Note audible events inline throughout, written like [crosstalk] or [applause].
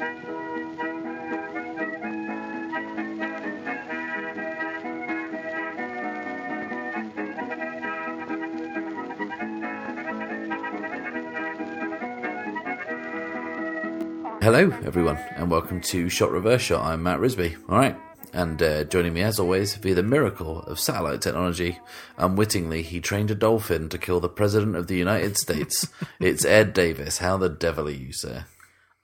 Hello, everyone, and welcome to Shot Reverse Shot. I'm Matt Risby. All right, and uh, joining me as always via the miracle of satellite technology, unwittingly he trained a dolphin to kill the president of the United States. [laughs] it's Ed Davis. How the devil are you, sir?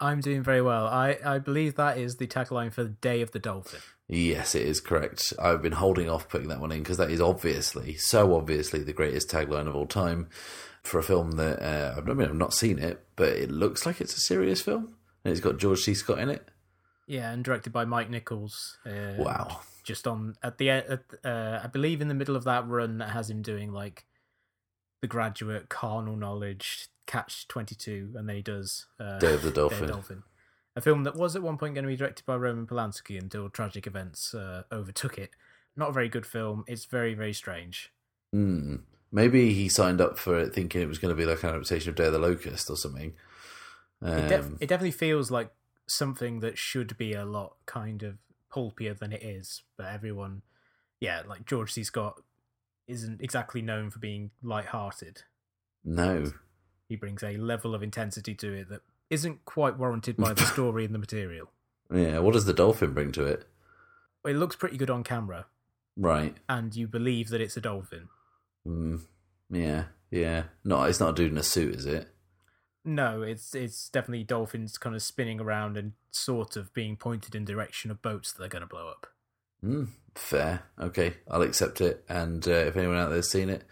I'm doing very well. I, I believe that is the tagline for the Day of the Dolphin. Yes, it is correct. I've been holding off putting that one in because that is obviously, so obviously, the greatest tagline of all time for a film that uh, I mean I've not seen it, but it looks like it's a serious film and it's got George C. Scott in it. Yeah, and directed by Mike Nichols. Uh, Wow. Just on at the at, uh, I believe in the middle of that run that has him doing like the graduate, carnal knowledge, catch twenty two, and then he does uh, Day of the Dolphin. Dolphin. A film that was at one point going to be directed by Roman Polanski until tragic events uh, overtook it. Not a very good film. It's very very strange. Hmm. Maybe he signed up for it thinking it was going to be like an adaptation of Day of the Locust or something. It, def- Um, it definitely feels like something that should be a lot kind of pulpier than it is. But everyone, yeah, like George C. Scott isn't exactly known for being light-hearted. no. He brings a level of intensity to it that isn't quite warranted by the [laughs] story and the material. Yeah. What does the dolphin bring to it? It looks pretty good on camera, Right. and you believe that it's a dolphin. Mm. Yeah. Yeah. No, it's not a dude in a suit, is it? No, it's it's definitely dolphins kind of spinning around and sort of being pointed in direction of boats that they're going to blow up. Mm. Fair. Okay. I'll accept it. And uh, if anyone out there's seen it,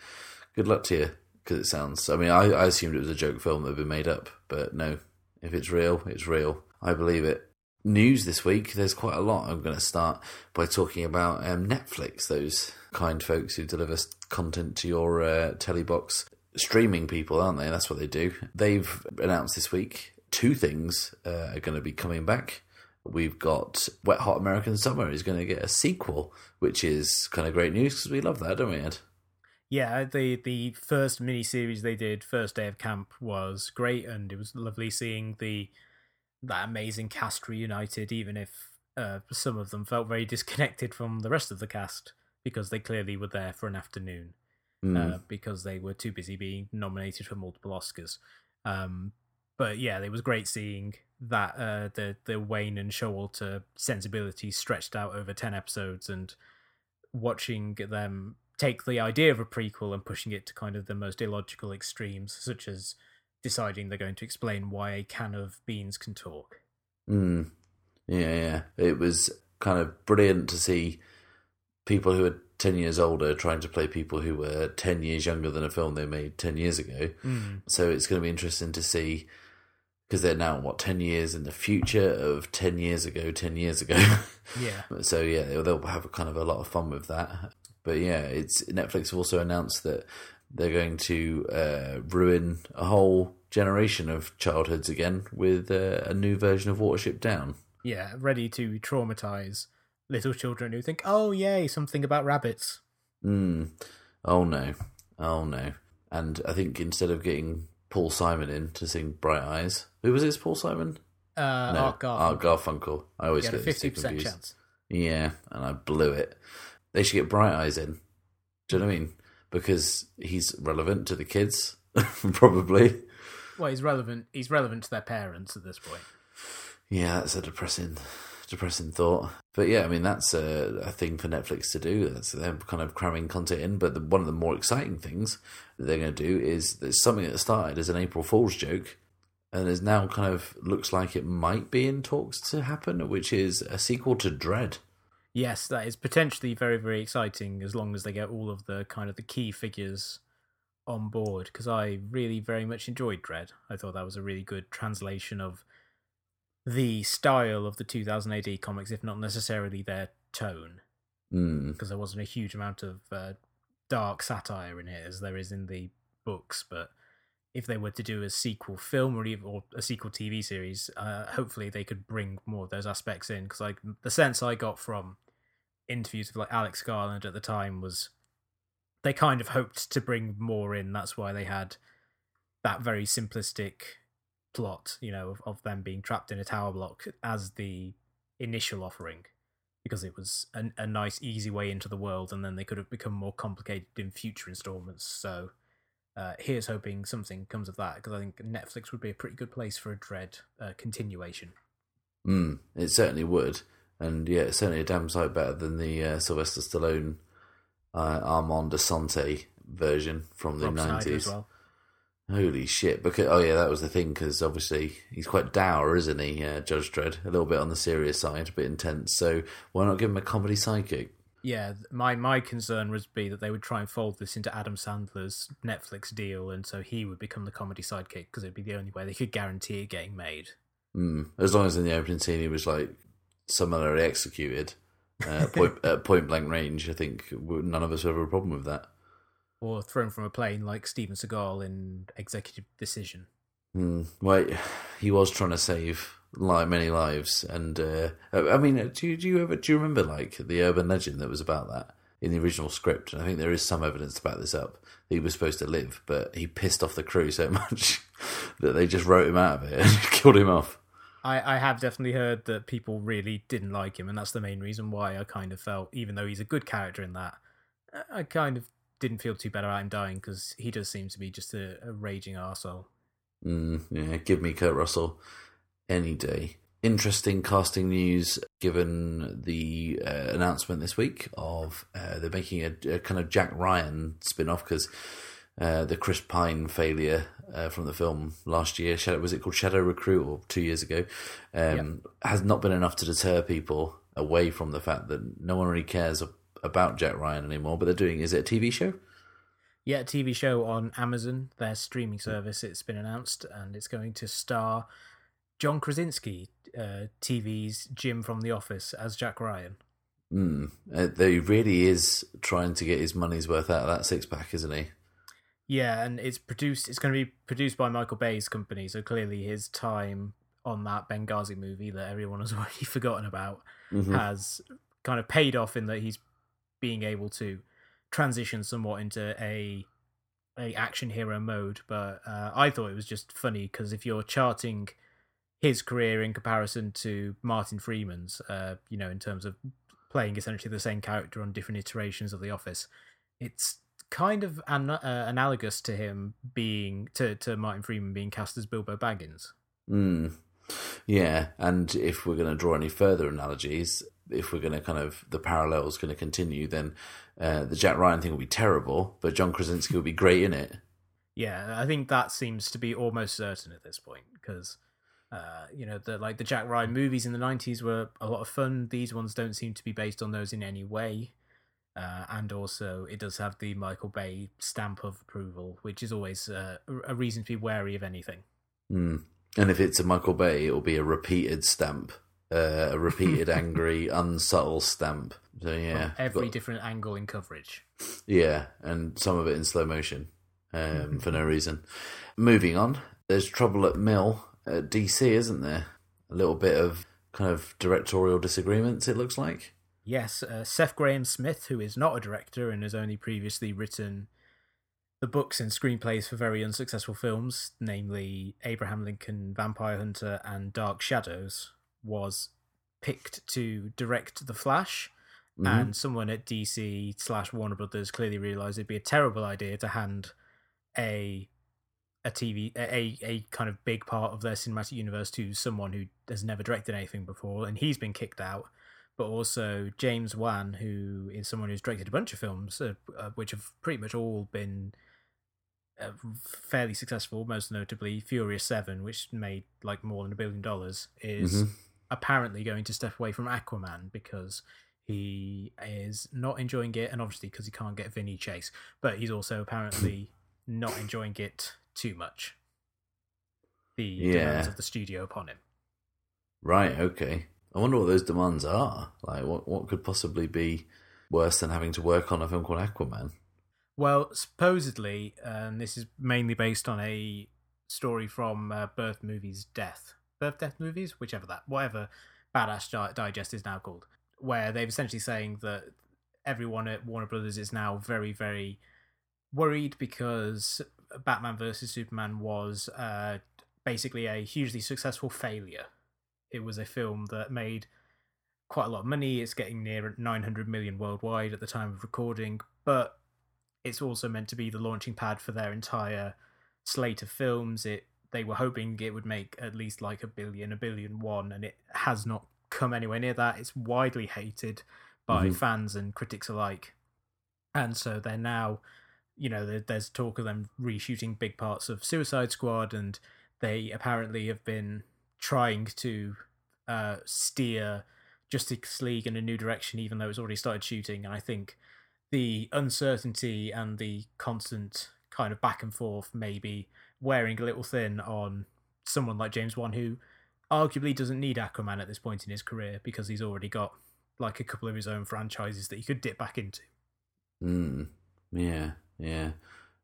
good luck to you. Because it sounds. I mean, I, I assumed it was a joke film that had been made up, but no. If it's real, it's real. I believe it. News this week, there's quite a lot. I'm going to start by talking about um, Netflix, those kind folks who deliver content to your uh, box. Streaming people, aren't they? That's what they do. They've announced this week two things uh, are going to be coming back. We've got Wet Hot American Summer is going to get a sequel, which is kind of great news because we love that, don't we, Ed? Yeah, the the first mini series they did, first day of camp, was great, and it was lovely seeing the that amazing cast reunited. Even if uh, some of them felt very [laughs] disconnected from the rest of the cast because they clearly were there for an afternoon Mm. uh, because they were too busy being nominated for multiple Oscars. Um, but yeah, it was great seeing that uh, the the Wain and Showalter sensibility stretched out over ten episodes and watching them take the idea of a prequel and pushing it to kind of the most illogical extremes, such as deciding they're going to explain why a can of beans can talk. Mm. Yeah, yeah. It was kind of brilliant to see people who are 10 years older trying to play people who were 10 years younger than a film they made 10 years ago. Mm. So it's going to be interesting to see because they're now, what, 10 years in the future of 10 years ago, 10 years ago. [laughs] Yeah. so yeah, they'll, they'll have kind of a lot of fun with that. But yeah, it's Netflix have also announced that they're going to uh, ruin a whole generation of childhoods again with uh, a new version of Watership Down. Yeah, ready to traumatize little children who think, oh, yay, something about rabbits. Mm. Oh no, oh no. And I think instead of getting Paul Simon in to sing Bright Eyes, who was it? Paul Simon? Uh, no, Art Garfunkel. Art Garfunkel. I always had a get 50% confused. chance. Yeah, and I blew it. They should get Bright Eyes in. Do you know what I mean? Because he's relevant to the kids, [laughs] probably. Well, he's relevant. He's relevant to their parents at this point. Yeah, that's a depressing, depressing thought. But yeah, I mean that's a, a thing for Netflix to do. That's they're kind of cramming content in. But the, one of the more exciting things that they're going to do is there's something that started as an April Fool's joke, and is now kind of looks like it might be in talks to happen, which is a sequel to Dredd. Yes, that is potentially very, very exciting as long as they get all of the kind of the key figures on board. Because I really very much enjoyed Dredd. I thought that was a really good translation of the style of the 2000 AD comics, if not necessarily their tone. Mm. Because there wasn't a huge amount of uh, dark satire in it as there is in the books, but if they were to do a sequel film or even or a sequel TV series, uh, hopefully they could bring more of those aspects in. Because like the sense I got from interviews with like Alex Garland at the time was they kind of hoped to bring more in. That's why they had that very simplistic plot, you know, of, of them being trapped in a tower block as the initial offering because it was a, a nice, easy way into the world, and then they could have become more complicated in future installments. So uh, here's hoping something comes of that because I think Netflix would be a pretty good place for a Dredd uh, continuation. Mm, it certainly would, and yeah, it's certainly a damn sight better than the uh, Sylvester Stallone uh, Armand Assante version from the Rob Schneider as nineties. well. Holy shit! Because oh yeah, that was the thing. Because obviously he's quite dour, isn't he, uh, Judge Dredd? A little bit on the serious side, a bit intense. So why not give him a comedy sidekick? Yeah, my my concern would be that they would try and fold this into Adam Sandler's Netflix deal, and so he would become the comedy sidekick because it'd be the only way they could guarantee it getting made. Mm. As long as in the opening scene he was like summarily executed, uh, point [laughs] at point blank range, I think none of us would have a problem with that. Or thrown from a plane like Steven Seagal in Executive Decision. Mm, well, he was trying to save like many lives, and uh, I mean, do you, do you ever do you remember like the urban legend that was about that in the original script? And I think there is some evidence to back this up. He was supposed to live, but he pissed off the crew so [laughs] much that they just wrote him out of it [laughs] and killed him off. I, I have definitely heard that people really didn't like him, and that's the main reason why I kind of felt, even though he's a good character in that, I- I kind of didn't feel too bad about him dying because he does seem to be just a, a raging arsehole. Mm, yeah, give me Kurt Russell any day. Interesting casting news given the uh, announcement this week of uh, they're making a, a kind of Jack Ryan spin off because uh, the Chris Pine failure uh, from the film last year, Shadow, was it called Shadow Recruit or two years ago, um, has not been enough to deter people away from the fact that no one really cares about Jack Ryan anymore. But they're doing, is it a TV show? Yeah, a TV show on Amazon, their streaming service. It's been announced, and it's going to star John Krasinski, uh, TV's Jim from The Office, as Jack Ryan. Mm. Uh, he really is trying to get his money's worth out of that six pack, isn't he? Yeah, and it's produced. It's going to be produced by Michael Bay's company, so clearly his time on that Benghazi movie that everyone has [laughs] already forgotten about Mhm. has kind of paid off in that he's being able to transition somewhat into a a action hero mode. But uh, I thought it was just funny because if you're charting his career in comparison to Martin Freeman's, uh, you know, in terms of playing essentially the same character on different iterations of The Office, it's kind of an- uh, analogous to him being to to Martin Freeman being cast as Bilbo Baggins. Mm. Yeah, and if we're going to draw any further analogies, if we're going to kind of the parallels going to continue, then uh, the Jack Ryan thing will be terrible, but John Krasinski will be great in it. Yeah, I think that seems to be almost certain at this point because, uh, you know, the like the Jack Ryan movies in the '90s were a lot of fun. These ones don't seem to be based on those in any way, uh, and also it does have the Michael Bay stamp of approval, which is always uh, a- reason to be wary of anything. Mm. And if it's a Michael Bay, it will be a repeated stamp, uh, a repeated [laughs] angry, unsubtle stamp. So yeah, From every got- different angle in coverage. Yeah, and some of it in slow motion um, for no [laughs] reason. Moving on, there's trouble at Mill at DC, isn't there? A little bit of kind of directorial disagreements, it looks like. Yes, uh, Seth Grahame-Smith, who is not a director and has only previously written the books and screenplays for very unsuccessful films, namely Abraham Lincoln, Vampire Hunter, and Dark Shadows, was picked to direct The Flash. Mhm. And someone at DC slash Warner Brothers clearly realized it'd be a terrible idea to hand a a TV a a kind of big part of their cinematic universe to someone who has never directed anything before, and he's been kicked out. But also James Wan, who is someone who's directed a bunch of films, uh, uh, which have pretty much all been uh, fairly successful. Most notably, Furious Seven, which made like more than a billion dollars, is Mhm. apparently going to step away from Aquaman because he is not enjoying it, and obviously because he can't get Vinny Chase, but he's also apparently [laughs] not enjoying it too much. The demands of the studio upon him. Right, okay. I wonder what those demands are. Like, what, what could possibly be worse than having to work on a film called Aquaman? Well, supposedly, and this is mainly based on a story from uh, Birth Movies Death. Birth Death Movies? Whichever that, whatever Badass Digest is now called. Where they're essentially saying that everyone at Warner Brothers is now very, very worried because Batman versus Superman was uh, basically a hugely successful failure. It was a film that made quite a lot of money. It's getting near 900 million worldwide at the time of recording, but it's also meant to be the launching pad for their entire slate of films. It they were hoping it would make at least like a billion, a billion one, and it has not come anywhere near that. It's widely hated by Mhm. fans and critics alike, and so they're now, you know, there, there's talk of them reshooting big parts of Suicide Squad, and they apparently have been trying to uh, steer Justice League in a new direction, even though it's already started shooting. And I think the uncertainty and the constant kind of back and forth maybe wearing a little thin on someone like James Wan, who arguably doesn't need Aquaman at this point in his career because he's already got like a couple of his own franchises that he could dip back into. Mm, yeah, yeah.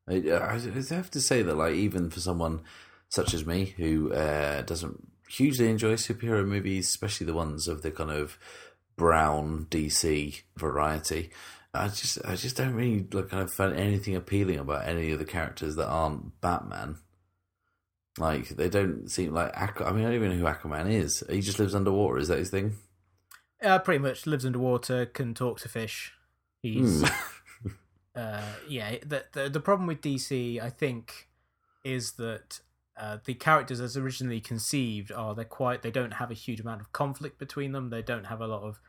I, I I have to say that, like, even for someone such as me who uh, doesn't hugely enjoy superhero movies, especially the ones of the kind of brown DC variety, I just, I just don't really like kind of find anything appealing about any of the characters that aren't Batman. Like, they don't seem like. Aqu- I mean, I don't even know who Aquaman is. He just lives underwater. Is that his thing? Uh, pretty much lives underwater, can talk to fish. He's Hmm. [laughs] uh, yeah. The, the the problem with DC, I think, is that uh, the characters as originally conceived are they're quite they don't have a huge amount of conflict between them. They don't have a lot of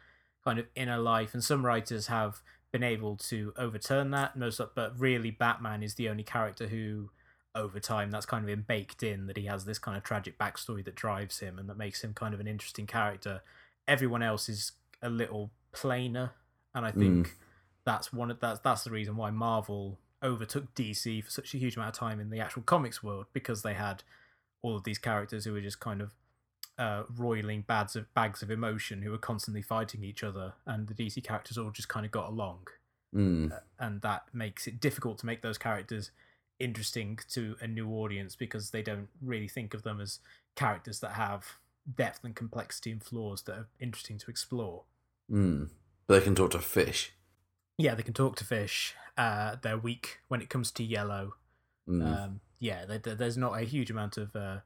kind of inner life, and some writers have been able to overturn that. Most, but really, Batman is the only character who, over time, that's kind of been baked in that he has this kind of tragic backstory that drives him and that makes him kind of an interesting character. Everyone else is a little plainer, and I think that's one of that's that's the reason why Marvel overtook DC for such a huge amount of time in the actual comics world because they had all of these characters who were just kind of uh, roiling bags of bags of emotion who were constantly fighting each other, and the DC characters all just kind of got along, Mm, and that makes it difficult to make those characters interesting to a new audience because they don't really think of them as characters that have depth and complexity and flaws that are interesting to explore. mm. But they can talk to fish. Yeah, they can talk to fish. Uh, they're weak when it comes to yellow. Mm. Um, yeah, there, there- there's not a huge amount of. Uh,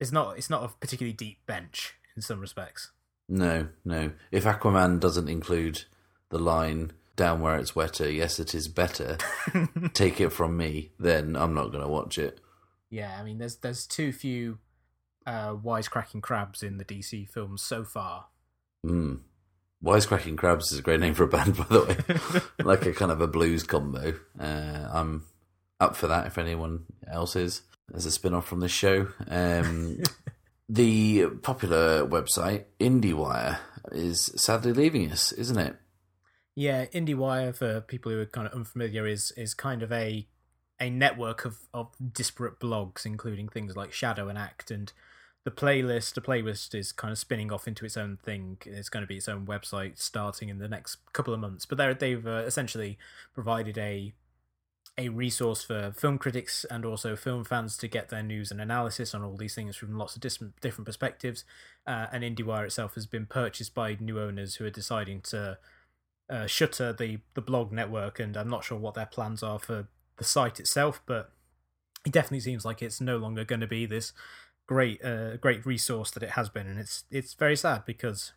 it's not. It's not a particularly deep bench in some respects. No, no. If Aquaman doesn't include the line "down where it's wetter, yes, it is better," [laughs] take it from me, then I'm not going to watch it. yeah, I mean, there's there's too few uh, wisecracking crabs in the DC films so far. Mm. Wisecracking Crabs is a great name for a band, [laughs] by the way. like a kind of a blues combo. Uh, I'm up for that if anyone else is. As a spin off from this show. Um, [laughs] the popular website, IndieWire, is sadly leaving us, isn't it? Yeah, IndieWire for people who are kind of unfamiliar is is kind of a a network of of disparate blogs, including things like Shadow and Act and the playlist. The playlist is kind of spinning off into its own thing. It's going to be its own website starting in the next couple of months. But they've uh, essentially provided a a resource for film critics and also film fans to get their news and analysis on all these things from lots of different different perspectives. Uh, and IndieWire itself has been purchased by new owners who are deciding to uh, shutter the the blog network, and I'm not sure what their plans are for the site itself, but it definitely seems like it's no longer going to be this great uh, great resource that it has been, and it's it's very sad because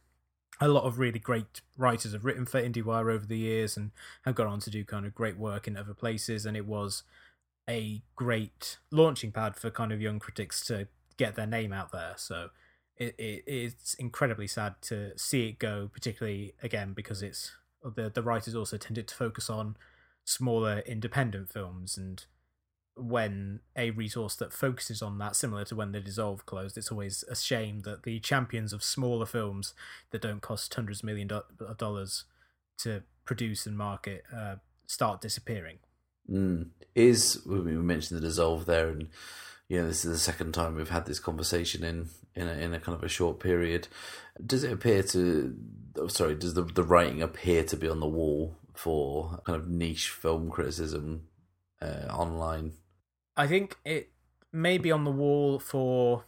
a lot of really great writers have written for IndieWire over the years and have gone on to do kind of great work in other places, and it was a great launching pad for kind of young critics to get their name out there. So it, it it's incredibly sad to see it go, particularly again because it's the the writers also tended to focus on smaller independent films and when a resource that focuses on that similar to when the dissolve closed it's always a shame that the champions of smaller films that don't cost hundreds of million do- of dollars to produce and market uh, start disappearing Mm. Is we mentioned the dissolve there, and you know this is the second time we've had this conversation in in a, in a kind of a short period. Does it appear to? oh, Sorry, does the the writing appear to be on the wall for kind of niche film criticism uh, online? I think it may be on the wall for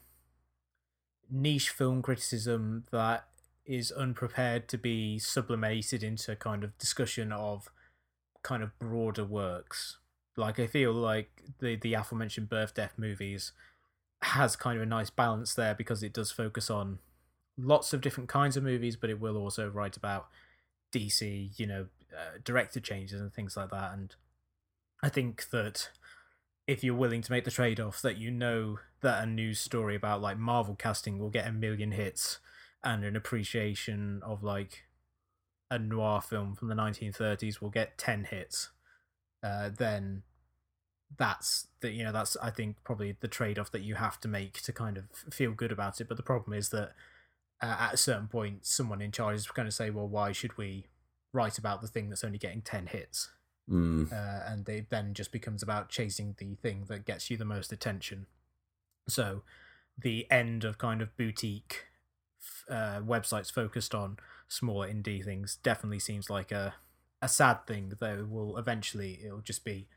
niche film criticism that is unprepared to be sublimated into kind of discussion of kind of broader works. Like I feel like the the aforementioned birth death movies has kind of a nice balance there because it does focus on lots of different kinds of movies, but it will also write about DC, you know, uh, director changes and things like that. And I think that if you're willing to make the trade off that you know that a news story about like Marvel casting will get a million hits and an appreciation of like a noir film from the 1930s will get 10 hits, uh, then that's the you know that's I think probably the trade off that you have to make to kind of feel good about it. But the problem is that uh, at a certain point, someone in charge is going to say, "Well, why should we write about the thing that's only getting ten hits?" Mm. Uh, and it then just becomes about chasing the thing that gets you the most attention. So, the end of kind of boutique uh, websites focused on smaller indie things definitely seems like a a sad thing. Though will eventually it'll just be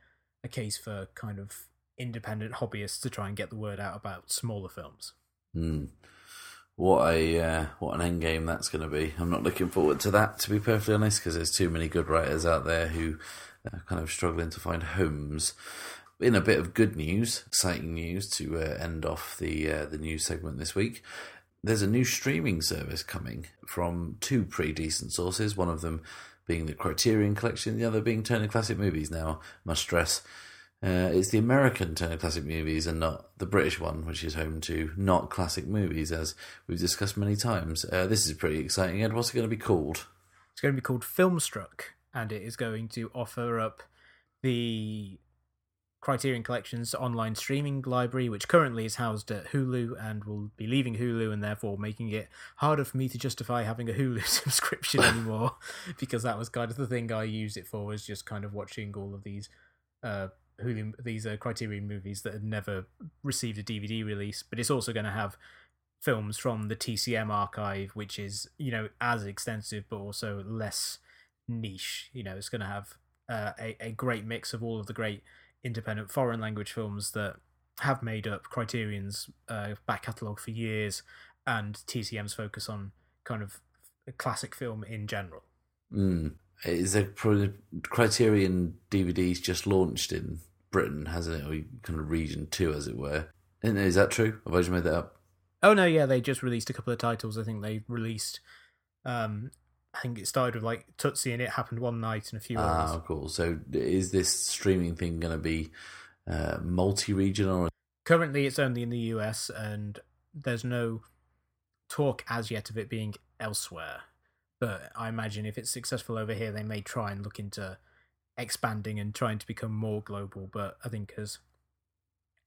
a case for kind of independent hobbyists to try and get the word out about smaller films. Mm. What a uh, what an end game that's going to be. I'm not looking forward to that, to be perfectly honest, because there's too many good writers out there who are kind of struggling to find homes. In a bit of good news, exciting news to uh, end off the uh, the news segment this week. There's a new streaming service coming from two pretty decent sources. One of them being the Criterion Collection, the other being Turner Classic Movies. Now, must stress uh, it's the American Turner Classic Movies and not the British one, which is home to not classic movies, as we've discussed many times. Uh, this is pretty exciting. Ed, what's it going to be called? It's going to be called Filmstruck, and it is going to offer up the Criterion Collection's online streaming library, which currently is housed at Hulu and will be leaving Hulu and therefore making it harder for me to justify having a Hulu [laughs] subscription [laughs] anymore because that was kind of the thing I used it for, was just kind of watching all of these uh, Hulu, these uh, Criterion movies that had never received a DVD release. But it's also going to have films from the TCM archive, which is you know as extensive but also less niche. You know, it's going to have uh, a a great mix of all of the great independent foreign language films that have made up Criterion's uh, back catalogue for years, and TCM's focus on kind of classic film in general. Mm. Is there probably Criterion DVDs just launched in Britain, hasn't it? Or kind of region two, as it were. Is that true? Have I just made that up? Oh no, yeah, they just released a couple of titles. I think they released. Um, I think it started with like Tootsie and it happened one night and a few ah, others. cool. So is this streaming thing going to be uh, multi-regional? Currently, it's only in the US, and there's no talk as yet of it being elsewhere. But I imagine if it's successful over here, they may try and look into expanding and trying to become more global. But I think as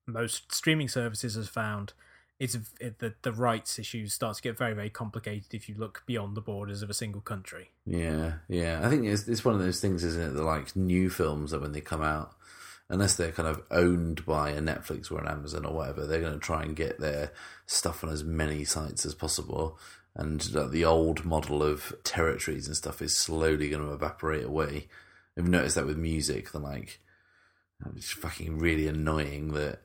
most streaming services has found, it's it, the the rights issues start to get very very complicated if you look beyond the borders of a single country. Yeah, yeah. I think it's it's one of those things, isn't it? That like new films that when they come out, unless they're kind of owned by a Netflix or an Amazon or whatever, they're going to try and get their stuff on as many sites as possible. And uh, the old model of territories and stuff is slowly going to evaporate away. I've noticed that with music, then like it's fucking really annoying that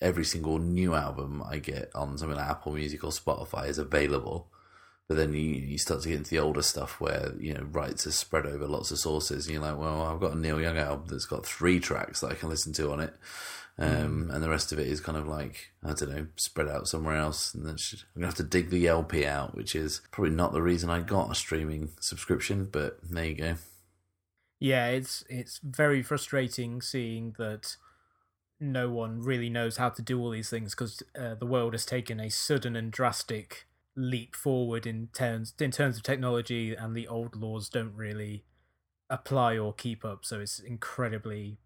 every single new album I get on something like Apple Music or Spotify is available. But then you you start to get into the older stuff where you know rights are spread over lots of sources, and you're like, well, I've got a Neil Young album that's got three tracks that I can listen to on it, um, and the rest of it is kind of like I don't know, spread out somewhere else. And then I'm gonna have to dig the LP out, which is probably not the reason I got a streaming subscription, but there you go. Yeah, it's it's very frustrating seeing that no one really knows how to do all these things because uh, the world has taken a sudden and drastic leap forward in terms in terms of technology, and the old laws don't really apply or keep up. So it's incredibly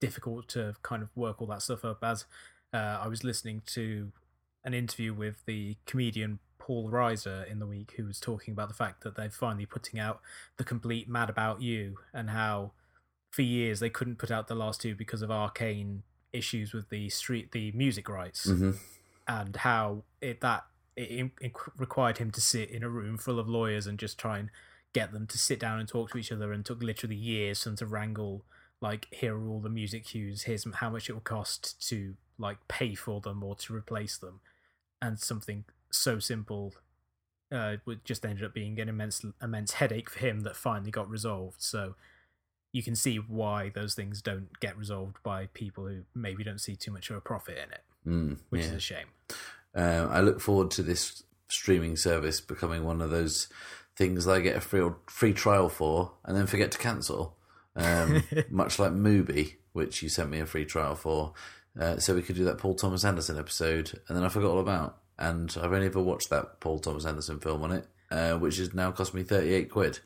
difficult to kind of work all that stuff up. As uh, I was listening to an interview with the comedian Paul Reiser in the week, who was talking about the fact that they're finally putting out the complete Mad About You and how for years they couldn't put out the last two because of arcane issues with the street the music rights Mm-hmm. and how it that it, it required him to sit in a room full of lawyers and just try and get them to sit down and talk to each other and took literally years for them to wrangle like here are all the music cues here's how much it will cost to like pay for them or to replace them and something so simple uh would just ended up being an immense immense headache for him that finally got resolved so you can see why those things don't get resolved by people who maybe don't see too much of a profit in it Mm, which yeah. is a shame. Um, I look forward to this streaming service becoming one of those things that I get a free free trial for and then forget to cancel. Um, [laughs] much like Mubi, which you sent me a free trial for, uh, so we could do that Paul Thomas Anderson episode, and then I forgot all about. And I've only ever watched that Paul Thomas Anderson film on it, uh, which has now cost me thirty eight quid.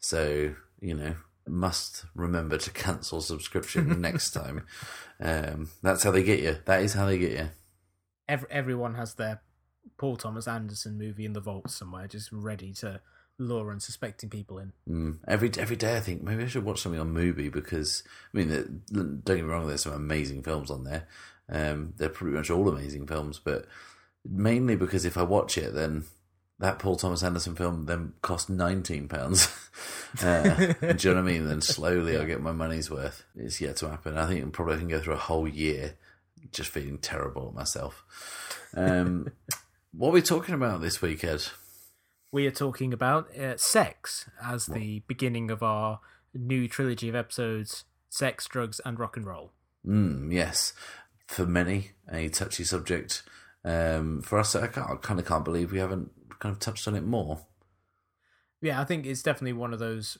So you know, must remember to cancel subscription [laughs] next time. Um, that's how they get you. That is how they get you. Every, everyone has their Paul Thomas Anderson movie in the vault somewhere, just ready to lure unsuspecting people in. Mm. Every every day, I think maybe I should watch something on Mubi because I mean, don't get me wrong, there's some amazing films on there. Um, they're pretty much all amazing films, but mainly because if I watch it, then that Paul Thomas Anderson film then cost nineteen pounds. [laughs] uh, do you know what I mean? Then slowly I'll get my money's worth. It's yet to happen. I think probably I can go through a whole year just feeling terrible at myself. Um, [laughs] what are we talking about this week, Ed? We are talking about uh, sex as the beginning of our new trilogy of episodes Sex, Drugs, and Rock and Roll. Mm, yes, for many a touchy subject. Um, for us, I, I kind of can't believe we haven't kind of touched on it more. Yeah, I think it's definitely one of those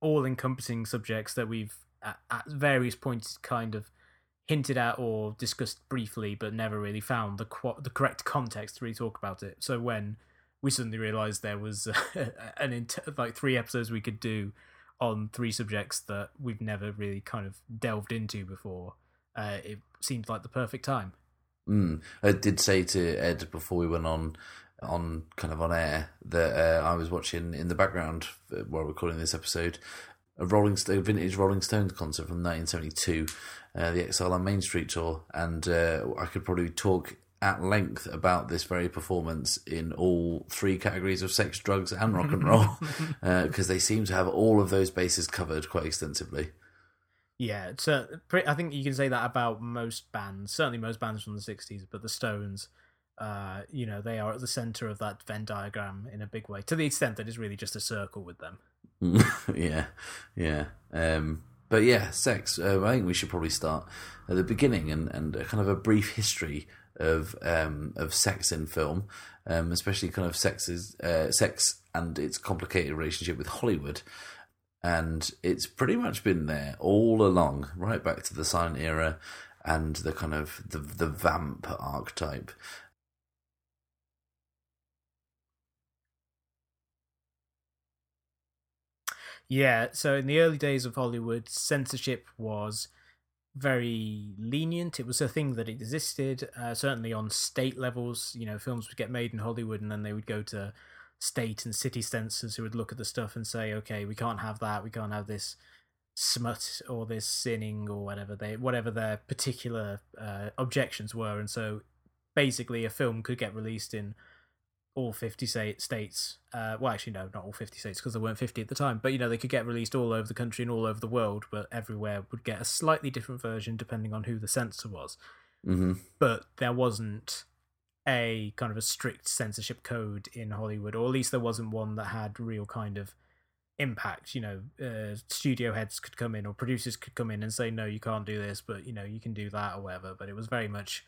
all encompassing subjects that we've at, at various points kind of hinted at or discussed briefly, but never really found the qu- the correct context to really talk about it. So when we suddenly realized there was [laughs] an int- like three episodes we could do on three subjects that we've never really kind of delved into before, uh, it seemed like the perfect time. Mm. I did say to Ed before we went on on kind of on air that uh, I was watching in the background uh, while recording this episode a Rolling Stone vintage Rolling Stones concert from 1972, uh, the Exile on Main Street tour, and uh, I could probably talk at length about this very performance in all three categories of sex, drugs, and rock and roll [laughs] [laughs] because they seem to have all of those bases covered quite extensively. Yeah, so I think you can say that about most bands, certainly most bands from the 60s, but the Stones, uh, you know, they are at the center of that Venn diagram in a big way, to the extent that it's really just a circle with them. [laughs] yeah, yeah. Um, but yeah, sex. Uh, I think we should probably start at the beginning and, and kind of a brief history of um, of sex in film, um, especially kind of sexes, uh, sex and its complicated relationship with Hollywood. And it's pretty much been there all along, right back to the silent era and the kind of the the vamp archetype. Yeah, so in the early days of Hollywood, censorship was very lenient. It was a thing that existed, uh, certainly on state levels. You know, films would get made in Hollywood and then they would go to state and city censors who would look at the stuff and say, okay, we can't have that, we can't have this smut or this sinning or whatever they whatever their particular uh, objections were and so basically a film could get released in all 50 states uh, well actually no not all 50 states because there weren't 50 at the time but you know they could get released all over the country and all over the world but everywhere would get a slightly different version depending on who the censor was hmm but there wasn't a kind of a strict censorship code in Hollywood, or at least there wasn't one that had real kind of impact. You know, uh, studio heads could come in or producers could come in and say, no, you can't do this, but you know, you can do that or whatever. But it was very much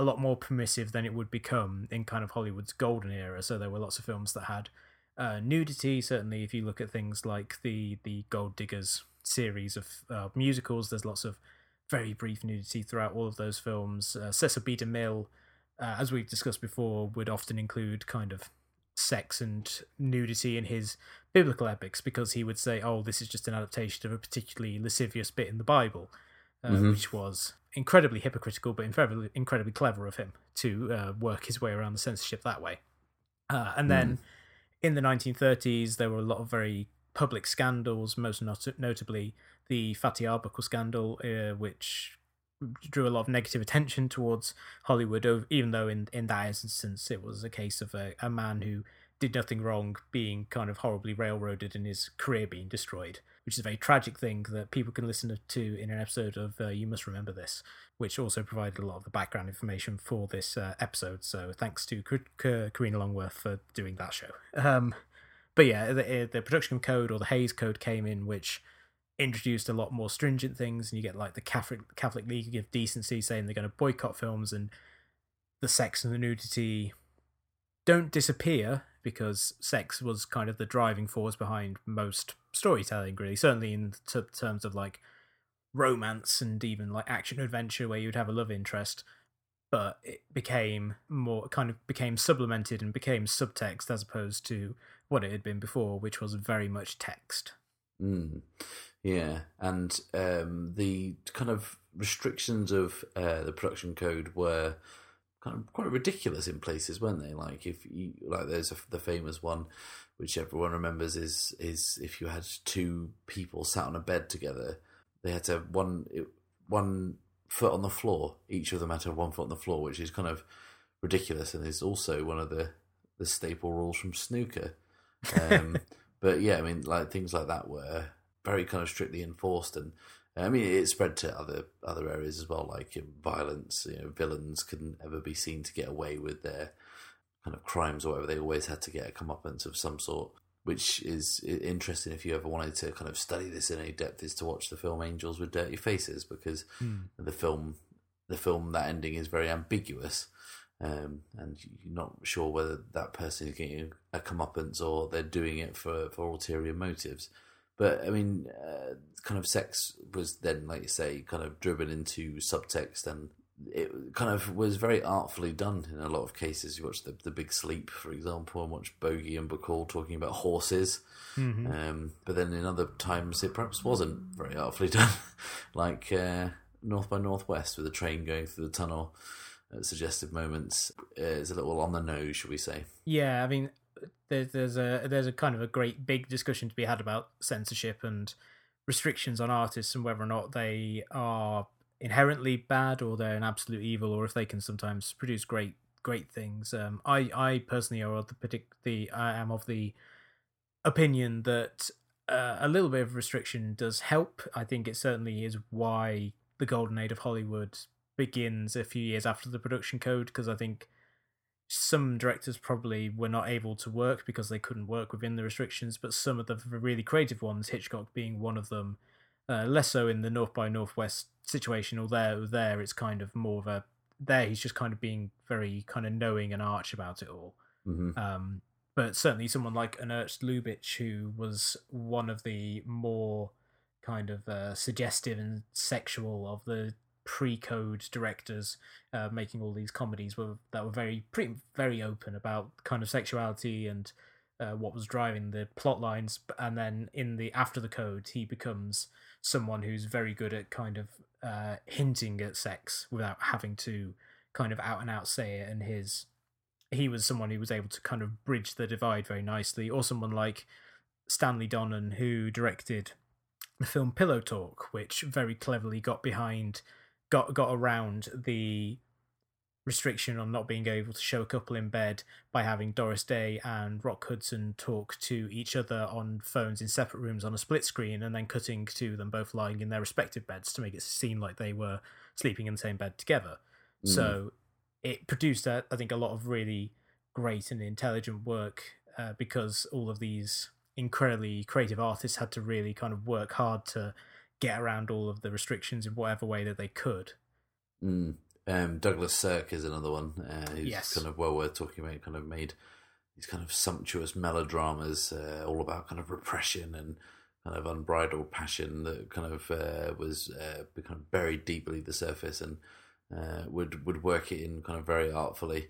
a lot more permissive than it would become in kind of Hollywood's golden era. So there were lots of films that had uh, nudity. Certainly, if you look at things like the the Gold Diggers series of uh, musicals, there's lots of very brief nudity throughout all of those films. Uh, Cecil B. DeMille, uh, as we've discussed before, would often include kind of sex and nudity in his biblical epics because he would say, "Oh, this is just an adaptation of a particularly lascivious bit in the Bible," uh, Mhm. which was incredibly hypocritical, but incredibly incredibly clever of him to uh, work his way around the censorship that way. Uh, and then in the 1930s, there were a lot of very public scandals, most not- notably the Fatty Arbuckle scandal, uh, which drew a lot of negative attention towards Hollywood, even though in, in that instance it was a case of a, a man who did nothing wrong being kind of horribly railroaded and his career being destroyed, which is a very tragic thing that people can listen to in an episode of uh, You Must Remember This, which also provided a lot of the background information for this uh, episode. So thanks to Karina Longworth for doing that show. Um, but yeah, the, the production code or the Hays Code came in, which introduced a lot more stringent things, and you get like the Catholic Catholic League of Decency saying they're going to boycott films, and the sex and the nudity don't disappear because sex was kind of the driving force behind most storytelling, really. Certainly in t- terms of like romance and even like action adventure, where you'd have a love interest. But it became more kind of became supplemented and became subtext as opposed to what it had been before, which was very much text. Mm. Yeah, and um, the kind of restrictions of uh, the production code were kind of quite ridiculous in places, weren't they? Like if you like, there's a, the famous one which everyone remembers is is if you had two people sat on a bed together, they had to have one one foot on the floor. Each of them had to have one foot on the floor, which is kind of ridiculous, and is also one of the the staple rules from snooker. Um, [laughs] but yeah, I mean, like things like that were very kind of strictly enforced, and I mean, it spread to other other areas as well, like violence. You know, villains couldn't ever be seen to get away with their kind of crimes or whatever. They always had to get a comeuppance of some sort, which is interesting if you ever wanted to kind of study this in any depth. Is to watch the film Angels with Dirty Faces because Hmm. the film the film that ending is very ambiguous. Um, and you're not sure whether that person is getting a comeuppance or they're doing it for, for ulterior motives. But I mean, uh, kind of sex was then, like you say, kind of driven into subtext, and it kind of was very artfully done in a lot of cases. You watch the the Big Sleep, for example, and watch Bogey and Bacall talking about horses. Mhm. Um, but then in other times, it perhaps wasn't very artfully [laughs] done, like uh, North by Northwest with a train going through the tunnel. At suggestive moments, uh, it's a little on the nose, should we say? Yeah, I mean, there's there's a there's a kind of a great big discussion to be had about censorship and restrictions on artists and whether or not they are inherently bad or they're an absolute evil or if they can sometimes produce great great things. Um, I I personally are of the the I am of the opinion that uh, a little bit of restriction does help. I think it certainly is why the golden age of Hollywood begins a few years after the production code because I think some directors probably were not able to work because they couldn't work within the restrictions, but some of the really creative ones, Hitchcock being one of them, uh, less so in the North by Northwest situation. Or there, there it's kind of more of a there he's just kind of being very kind of knowing and arch about it all. hmm Um, but certainly someone like Ernst Lubitsch, who was one of the more kind of uh, suggestive and sexual of the pre-code directors uh, making all these comedies were that were very pretty very open about kind of sexuality and uh, what was driving the plot lines and then in the after the code he becomes someone who's very good at kind of uh, hinting at sex without having to kind of out and out say it and his he was someone who was able to kind of bridge the divide very nicely or someone like Stanley Donen who directed the film Pillow Talk which very cleverly got behind got got around the restriction on not being able to show a couple in bed by having Doris Day and Rock Hudson talk to each other on phones in separate rooms on a split screen and then cutting to them both lying in their respective beds to make it seem like they were sleeping in the same bed together. So it produced, uh, I think, a lot of really great and intelligent work uh, because all of these incredibly creative artists had to really kind of work hard to get around all of the restrictions in whatever way that they could. Mm. Um, Douglas Sirk is another one uh, who's Yes. kind of well worth talking about. Kind of made these kind of sumptuous melodramas, uh, all about kind of repression and kind of unbridled passion that kind of uh, was uh, kind of buried deeply beneath the surface and uh, would would work it in kind of very artfully.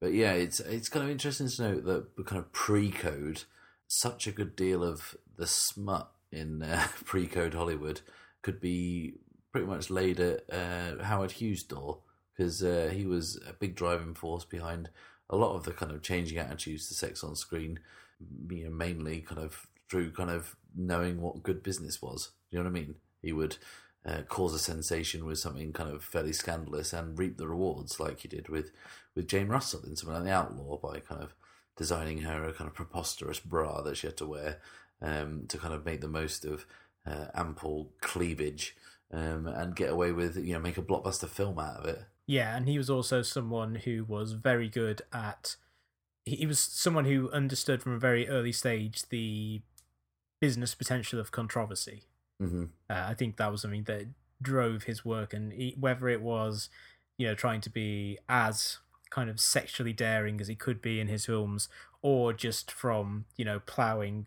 But yeah, it's it's kind of interesting to note that kind of pre-code, such a good deal of the smut in uh, [laughs] pre-code Hollywood could be pretty much laid at uh, Howard Hughes' door uh, he was a big driving force behind a lot of the kind of changing attitudes to sex on screen. You know, mainly kind of through kind of knowing what good business was. You know what I mean? He would uh, cause a sensation with something kind of fairly scandalous and reap the rewards, like he did with with Jane Russell in something like The Outlaw by kind of designing her a kind of preposterous bra that she had to wear um, to kind of make the most of uh, ample cleavage um, and get away with you know make a blockbuster film out of it. Yeah, and he was also someone who was very good at. He he was someone who understood from a very early stage the business potential of controversy. hmm Uh, I think that was something that drove his work, and he, whether it was, you know, trying to be as kind of sexually daring as he could be in his films, or just from you know plowing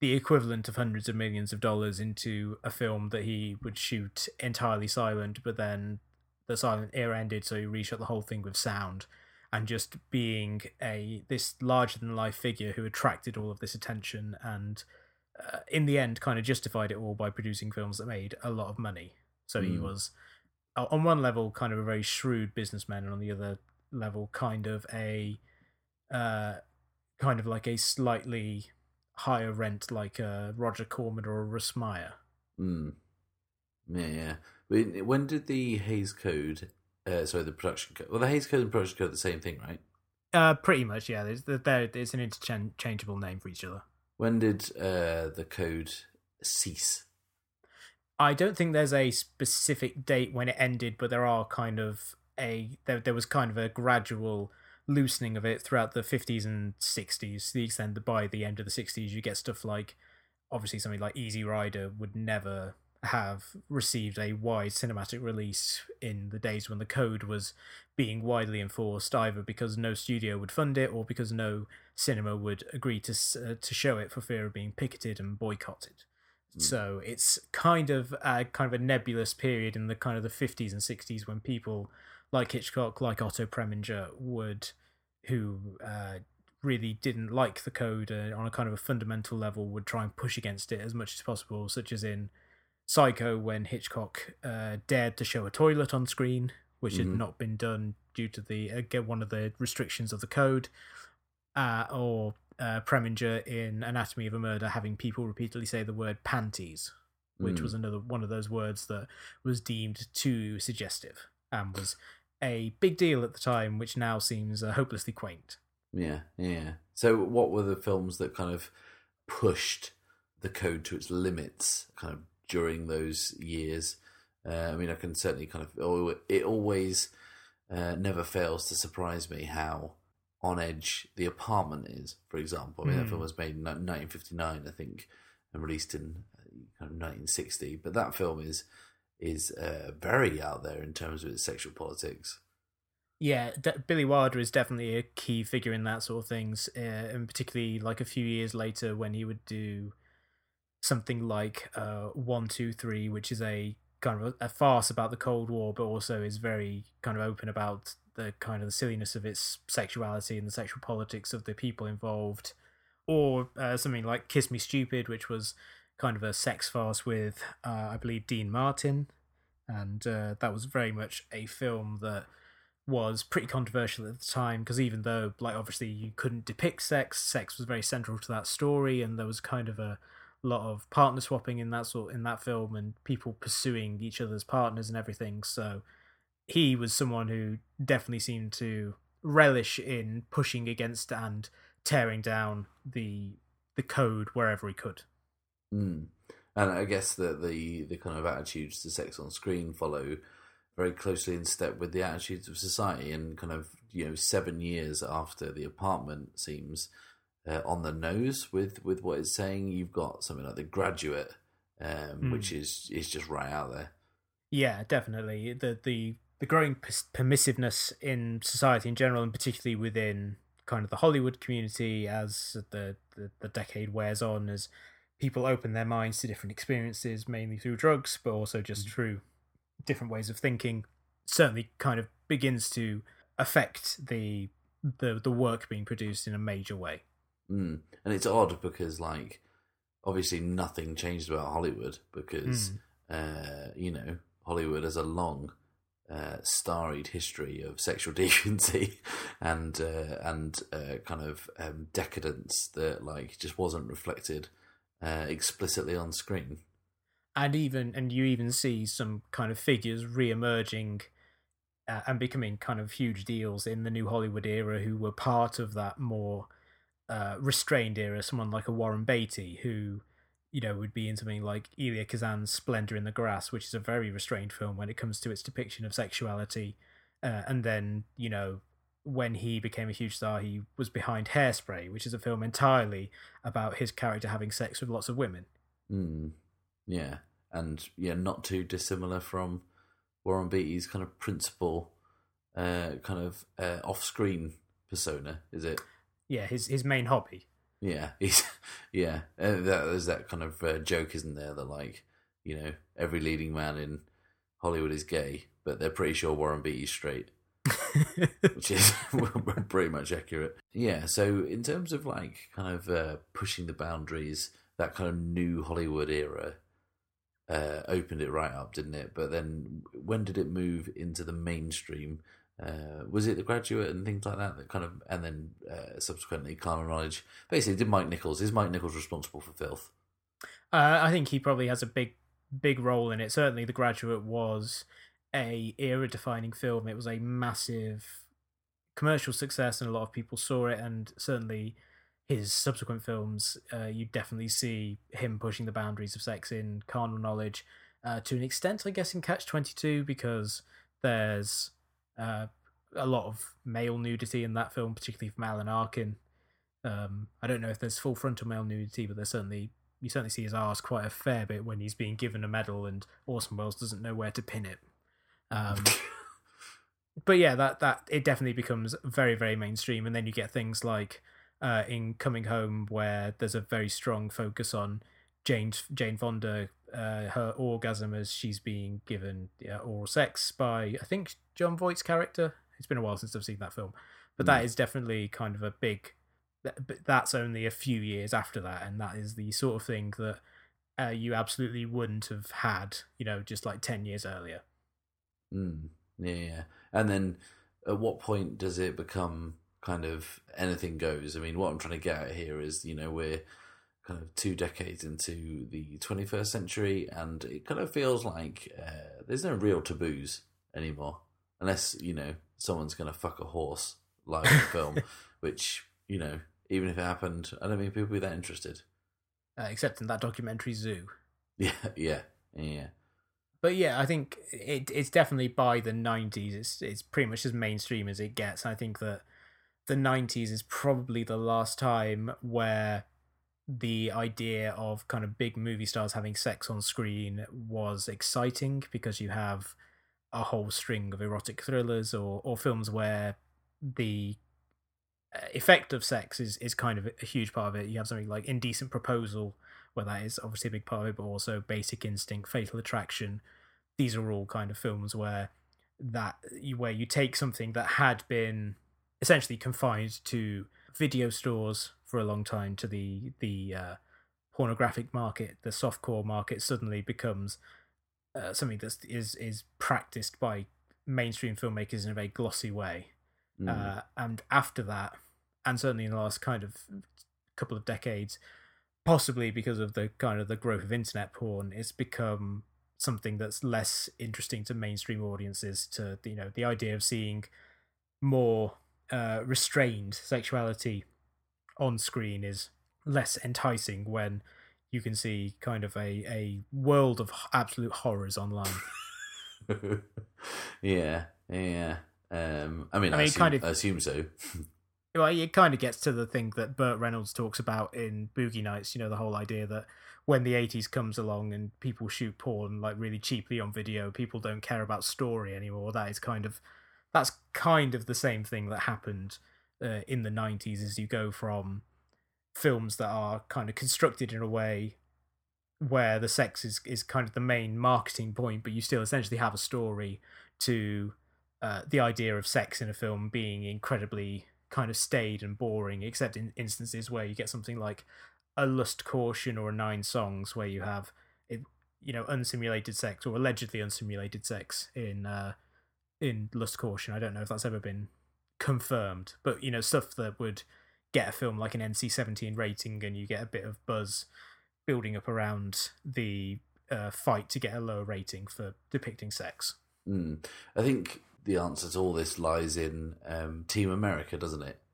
the equivalent of hundreds of millions of dollars into a film that he would shoot entirely silent, but then the silent era ended, so he reshot the whole thing with sound. And just being a this larger than life figure who attracted all of this attention and uh, in the end kind of justified it all by producing films that made a lot of money. So he Mm. was uh, on one level kind of a very shrewd businessman, and on the other level kind of a uh, kind of like a slightly higher rent, like a Roger Corman or a Russ Meyer. Mm. Yeah, yeah. When when did the Hays Code, uh, sorry, the production code, well, the Hays Code and production code are the same thing, right? Uh, pretty much, yeah. There's there it's an interchangeable name for each other. When did uh, the code cease? I don't think there's a specific date when it ended, but there are kind of a there there was kind of a gradual loosening of it throughout the 50s and 60s to the extent that by the end of the 60s you get stuff like obviously something like Easy Rider would never have received a wide cinematic release in the days when the code was being widely enforced either because no studio would fund it or because no cinema would agree to uh, to show it for fear of being picketed and boycotted. So it's kind of a kind of a nebulous period in the kind of the 50s and 60s when people like Hitchcock, like Otto Preminger, would who uh, really didn't like the code uh, on a kind of a fundamental level would try and push against it as much as possible, such as in Psycho when Hitchcock uh, dared to show a toilet on screen, which had Mhm. not been done due to the again one of the restrictions of the code, uh, or uh, Preminger in Anatomy of a Murder having people repeatedly say the word panties, which Mm. was another one of those words that was deemed too suggestive and was a big deal at the time, which now seems uh, hopelessly quaint. Yeah, yeah. So, what were the films that kind of pushed the code to its limits, kind of during those years? Uh, I mean, I can certainly kind of. oh, It always uh, never fails to surprise me how on edge the apartment is. For example, I mean, that Mm. film was made in 1959, I think, and released in uh, kind of 1960. But that film is is uh, very out there in terms of its sexual politics. Yeah, de- Billy Wilder is definitely a key figure in that sort of things, uh, and particularly like a few years later when he would do something like uh, One Two Three, which is a kind of a, a farce about the Cold War, but also is very kind of open about the kind of the silliness of its sexuality and the sexual politics of the people involved, or uh, something like Kiss Me Stupid, which was kind of a sex farce with uh, I believe Dean Martin, and uh, that was very much a film that was pretty controversial at the time because even though like obviously you couldn't depict sex sex was very central to that story and there was kind of a lot of partner swapping in that sort in that film and people pursuing each other's partners and everything so he was someone who definitely seemed to relish in pushing against and tearing down the the code wherever he could Mm. And I guess that the the kind of attitudes to sex on screen follow very closely in step with the attitudes of society, and kind of you know seven years after the apartment seems uh, on the nose with with what it's saying. You've got something like the graduate, um, Mm. which is is just right out there. Yeah, definitely. The the the growing permissiveness in society in general, and particularly within kind of the Hollywood community, as the the, the decade wears on, as people open their minds to different experiences, mainly through drugs, but also just through different ways of thinking, certainly kind of begins to affect the the the work being produced in a major way. Mm. And it's odd because like obviously nothing changed about Hollywood because uh, you know Hollywood has a long uh, storied history of sexual [laughs] deviancy and uh, and uh, kind of um, decadence that like just wasn't reflected uh, explicitly on screen. and even and you even see some kind of figures re-emerging uh, and becoming kind of huge deals in the new Hollywood era who were part of that more uh, restrained era. Someone like a Warren Beatty who you know would be in something like Elia Kazan's Splendor in the Grass, which is a very restrained film when it comes to its depiction of sexuality. Uh, and then you know when he became a huge star, he was behind Hairspray, which is a film entirely about his character having sex with lots of women. Mm. Yeah, and yeah, not too dissimilar from Warren Beatty's kind of principal, uh, kind of uh, off-screen persona. Is it? Yeah, his his main hobby. Yeah, [laughs] he's yeah. Uh, that, there's that kind of uh, joke, isn't there? That like you know every leading man in Hollywood is gay, but they're pretty sure Warren Beatty's straight. [laughs] which is [laughs] pretty much accurate. Yeah, so in terms of like kind of uh, pushing the boundaries, that kind of new Hollywood era uh, opened it right up, didn't it? But then when did it move into the mainstream? Uh, was it The Graduate and things like that that kind of, and then uh, subsequently Carnal Knowledge? Basically, did Mike Nichols is Mike Nichols responsible for Filth? Uh, I think he probably has a big, big role in it. Certainly, The Graduate was a era-defining film. It was a massive commercial success, and a lot of people saw it. And certainly, his subsequent films, uh, you definitely see him pushing the boundaries of sex in Carnal Knowledge uh, to an extent, I guess, in Catch Twenty Two because there's uh, a lot of male nudity in that film, particularly from Alan Arkin. Um, I don't know if there's full frontal male nudity, but there's certainly you certainly see his arse quite a fair bit when he's being given a medal, and Orson Welles doesn't know where to pin it. Um, [laughs] but yeah, that that it definitely becomes very very mainstream, and then you get things like uh, in Coming Home, where there's a very strong focus on Jane Jane Fonda, uh, her orgasm as she's being given yeah, oral sex by I think Jon Voight's character. It's been a while since I've seen that film, but mm. that is definitely kind of a big. But that's only a few years after that, and that is the sort of thing that uh, you absolutely wouldn't have had, you know, just like ten years earlier. Mm. Yeah, yeah, and then at what point does it become kind of anything goes? I mean, what I'm trying to get at here is, you know, we're kind of two decades into the 21st century, and it kind of feels like uh, there's no real taboos anymore, unless you know someone's going to fuck a horse live in film, [laughs] which you know, even if it happened, I don't think people would be that interested. Uh, except in that documentary Zoo. [laughs] Yeah, yeah, yeah. But yeah, I think it it's definitely by the '90s. It's it's pretty much as mainstream as it gets. I think that the '90s is probably the last time where the idea of kind of big movie stars having sex on screen was exciting because you have a whole string of erotic thrillers or or films where the uh, effect of sex is is kind of a huge part of it. You have something like Indecent Proposal, where that is obviously a big part of it, but also Basic Instinct, Fatal Attraction. These are all kind of films where that where you take something that had been essentially confined to video stores for a long time to the the uh, pornographic market, the softcore market suddenly becomes uh, something that is is practiced by mainstream filmmakers in a very glossy way. Mm. Uh, and after that, and certainly in the last kind of couple of decades, possibly because of the kind of the growth of internet porn, it's become something that's less interesting to mainstream audiences. To you know, the idea of seeing more uh, restrained sexuality on screen is less enticing when you can see kind of a, a world of absolute horrors online. [laughs] yeah, yeah. Um, I mean, I, mean, assume, kind of, I assume so. [laughs] well, it kind of gets to the thing that Burt Reynolds talks about in Boogie Nights. You know, the whole idea that when the '80s comes along and people shoot porn like really cheaply on video, people don't care about story anymore. That is kind of that's kind of the same thing that happened uh, in the '90s. As you go from films that are kind of constructed in a way where the sex is, is kind of the main marketing point, but you still essentially have a story to uh, the idea of sex in a film being incredibly kind of staid and boring, except in instances where you get something like a Lust Caution or a Nine Songs, where you have it, you know, unsimulated sex or allegedly unsimulated sex in uh, in Lust Caution. I don't know if that's ever been confirmed, but you know, stuff that would get a film like an NC-17 rating, and you get a bit of buzz building up around the uh, fight to get a lower rating for depicting sex. Mm. I think the answer to all this lies in um, Team America, doesn't it? [laughs]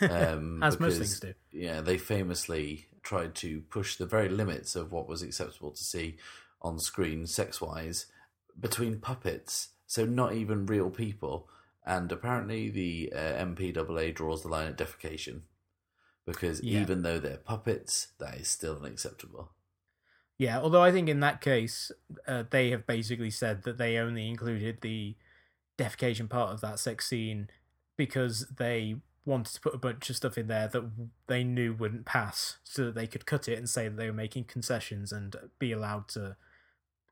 Um, As because, most things do. Yeah, they famously tried to push the very limits of what was acceptable to see on screen, sex wise, between puppets. So, not even real people. And apparently, the uh, MPAA draws the line at defecation because yeah. even though they're puppets, that is still unacceptable. Yeah, although I think in that case, uh, they have basically said that they only included the defecation part of that sex scene because they wanted to put a bunch of stuff in there that they knew wouldn't pass so that they could cut it and say that they were making concessions and be allowed to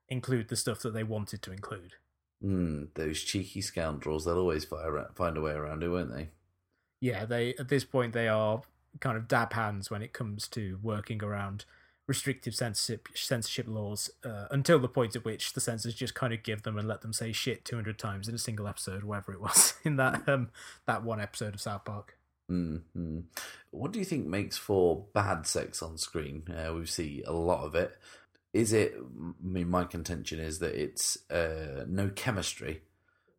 include the stuff that they wanted to include. Mm, those cheeky scoundrels, they'll always find a way around it, won't they? Yeah, they at this point they are kind of dab hands when it comes to working around restrictive censorship censorship laws uh, until the point at which the censors just kind of give them and let them say shit 200 times in a single episode whatever it was [laughs] in that um that one episode of South Park. Mm-hmm. What do you think makes for bad sex on screen? Uh, we see a lot of it. Is it? I mean, my contention is that it's uh, no chemistry.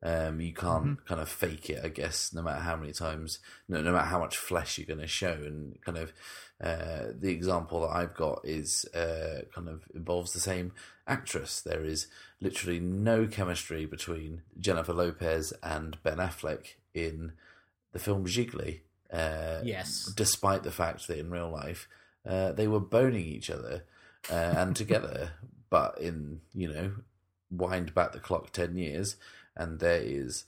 Um, you can't mm-hmm. kind of fake it, I guess, no matter how many times, no, no matter how much flesh you're going to show, and kind of uh, the example that I've got is uh, kind of involves the same actress. There is literally no chemistry between Jennifer Lopez and Ben Affleck in the film Gigli. Uh, yes. Despite the fact that in real life uh, they were boning each other uh, and together, but in, you know, wind back the clock 10 years, and there is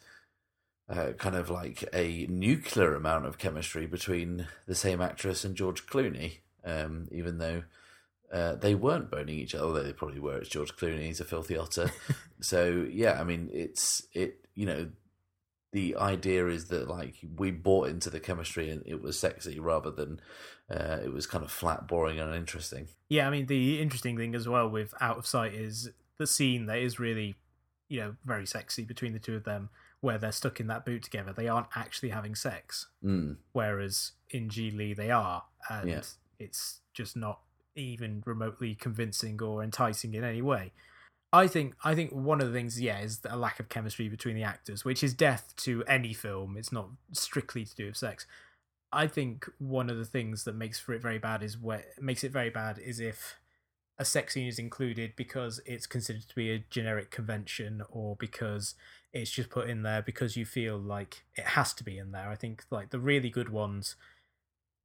uh, kind of like a nuclear amount of chemistry between the same actress and George Clooney, um, even though uh, they weren't boning each other. They probably were. It's George Clooney. He's a filthy otter. [laughs] so yeah, I mean, it's it. You know, the idea is that like we bought into the chemistry and it was sexy rather than uh, it was kind of flat, boring, and uninteresting. Yeah, I mean, the interesting thing as well with Out of Sight is the scene that is really, you know, very sexy between the two of them where they're stuck in that boot together, they aren't actually having sex. Mm. Whereas in Gigli, they are, and yeah. it's just not even remotely convincing or enticing in any way. I think I think one of the things, yeah, is a lack of chemistry between the actors, which is death to any film. It's not strictly to do with sex. I think one of the things that makes for it very bad is where makes it very bad is if a sex scene is included because it's considered to be a generic convention or because it's just put in there because you feel like it has to be in there. I think like the really good ones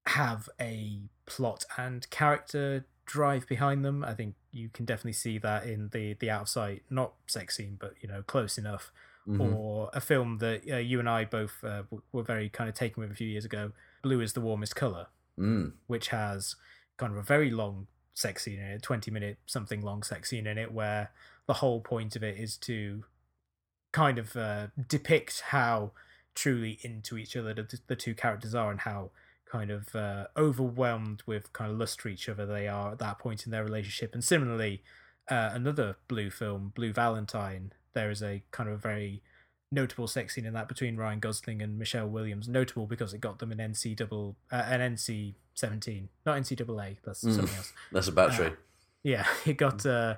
have a plot and character drive behind them. I think you can definitely see that in the the out of sight, not sex scene, but you know, close enough. Mm-hmm. Or a film that uh, you and I both uh, were very kind of taken with a few years ago, "Blue is the Warmest Color," mm. which has kind of a very long sex scene in it, twenty minute something long sex scene in it, where the whole point of it is to kind of uh, depict how truly into each other the, the two characters are and how kind of uh, overwhelmed with kind of lust for each other they are at that point in their relationship. And similarly, uh, another Blue film, Blue Valentine, there is a kind of very notable sex scene in that between Ryan Gosling and Michelle Williams. Notable because it got them an NC double, uh, an NC seventeen, not NCAA. That's mm, something else. [laughs] That's a battery. Uh, yeah, [laughs] it got uh,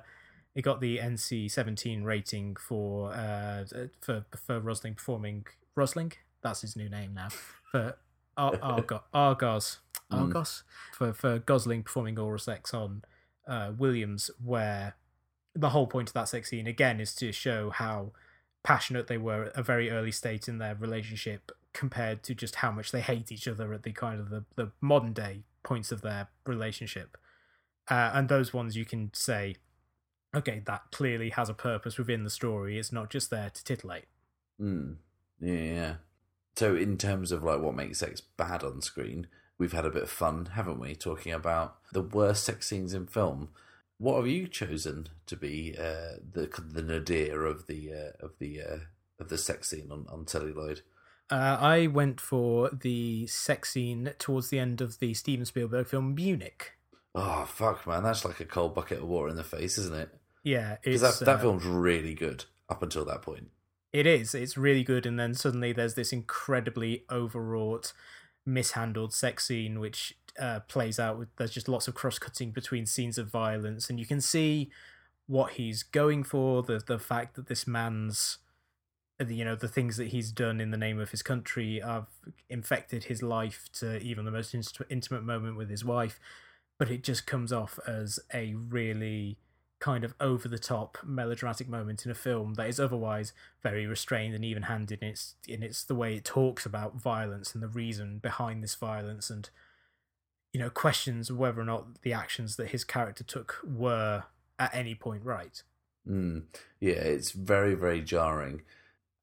it got the NC seventeen rating for uh for for Rosling performing Rosling. That's his new name now for Ar- [laughs] Argo- Argos Argos mm. for for Gosling performing oral sex on uh, Williams, where the whole point of that sex scene again is to show how passionate they were at a very early state in their relationship compared to just how much they hate each other at the kind of the, the modern day points of their relationship. Uh, and those ones you can say okay, that clearly has a purpose within the story. It's not just there to titillate. Mm. Yeah. So, in terms of like what makes sex bad on screen, we've had a bit of fun, haven't we? Talking about the worst sex scenes in film. What have you chosen to be uh, the the nadir of the uh, of the uh, of the sex scene on on celluloid? Uh, I went for the sex scene towards the end of the Steven Spielberg film Munich. Oh fuck, man! That's like a cold bucket of water in the face, isn't it? Yeah, because that that uh, film's really good up until that point. It is. It's really good, and then suddenly there's this incredibly overwrought, mishandled sex scene which uh, plays out. With, there's just lots of cross cutting between scenes of violence, and you can see what he's going for. The the fact that this man's uh, you know the things that he's done in the name of his country have infected his life to even the most intimate moment with his wife but it just comes off as a really kind of over the top melodramatic moment in a film that is otherwise very restrained and even handed in its in its the way it talks about violence and the reason behind this violence and you know, questions whether or not the actions that his character took were at any point right. Mm. Yeah, it's very, very jarring.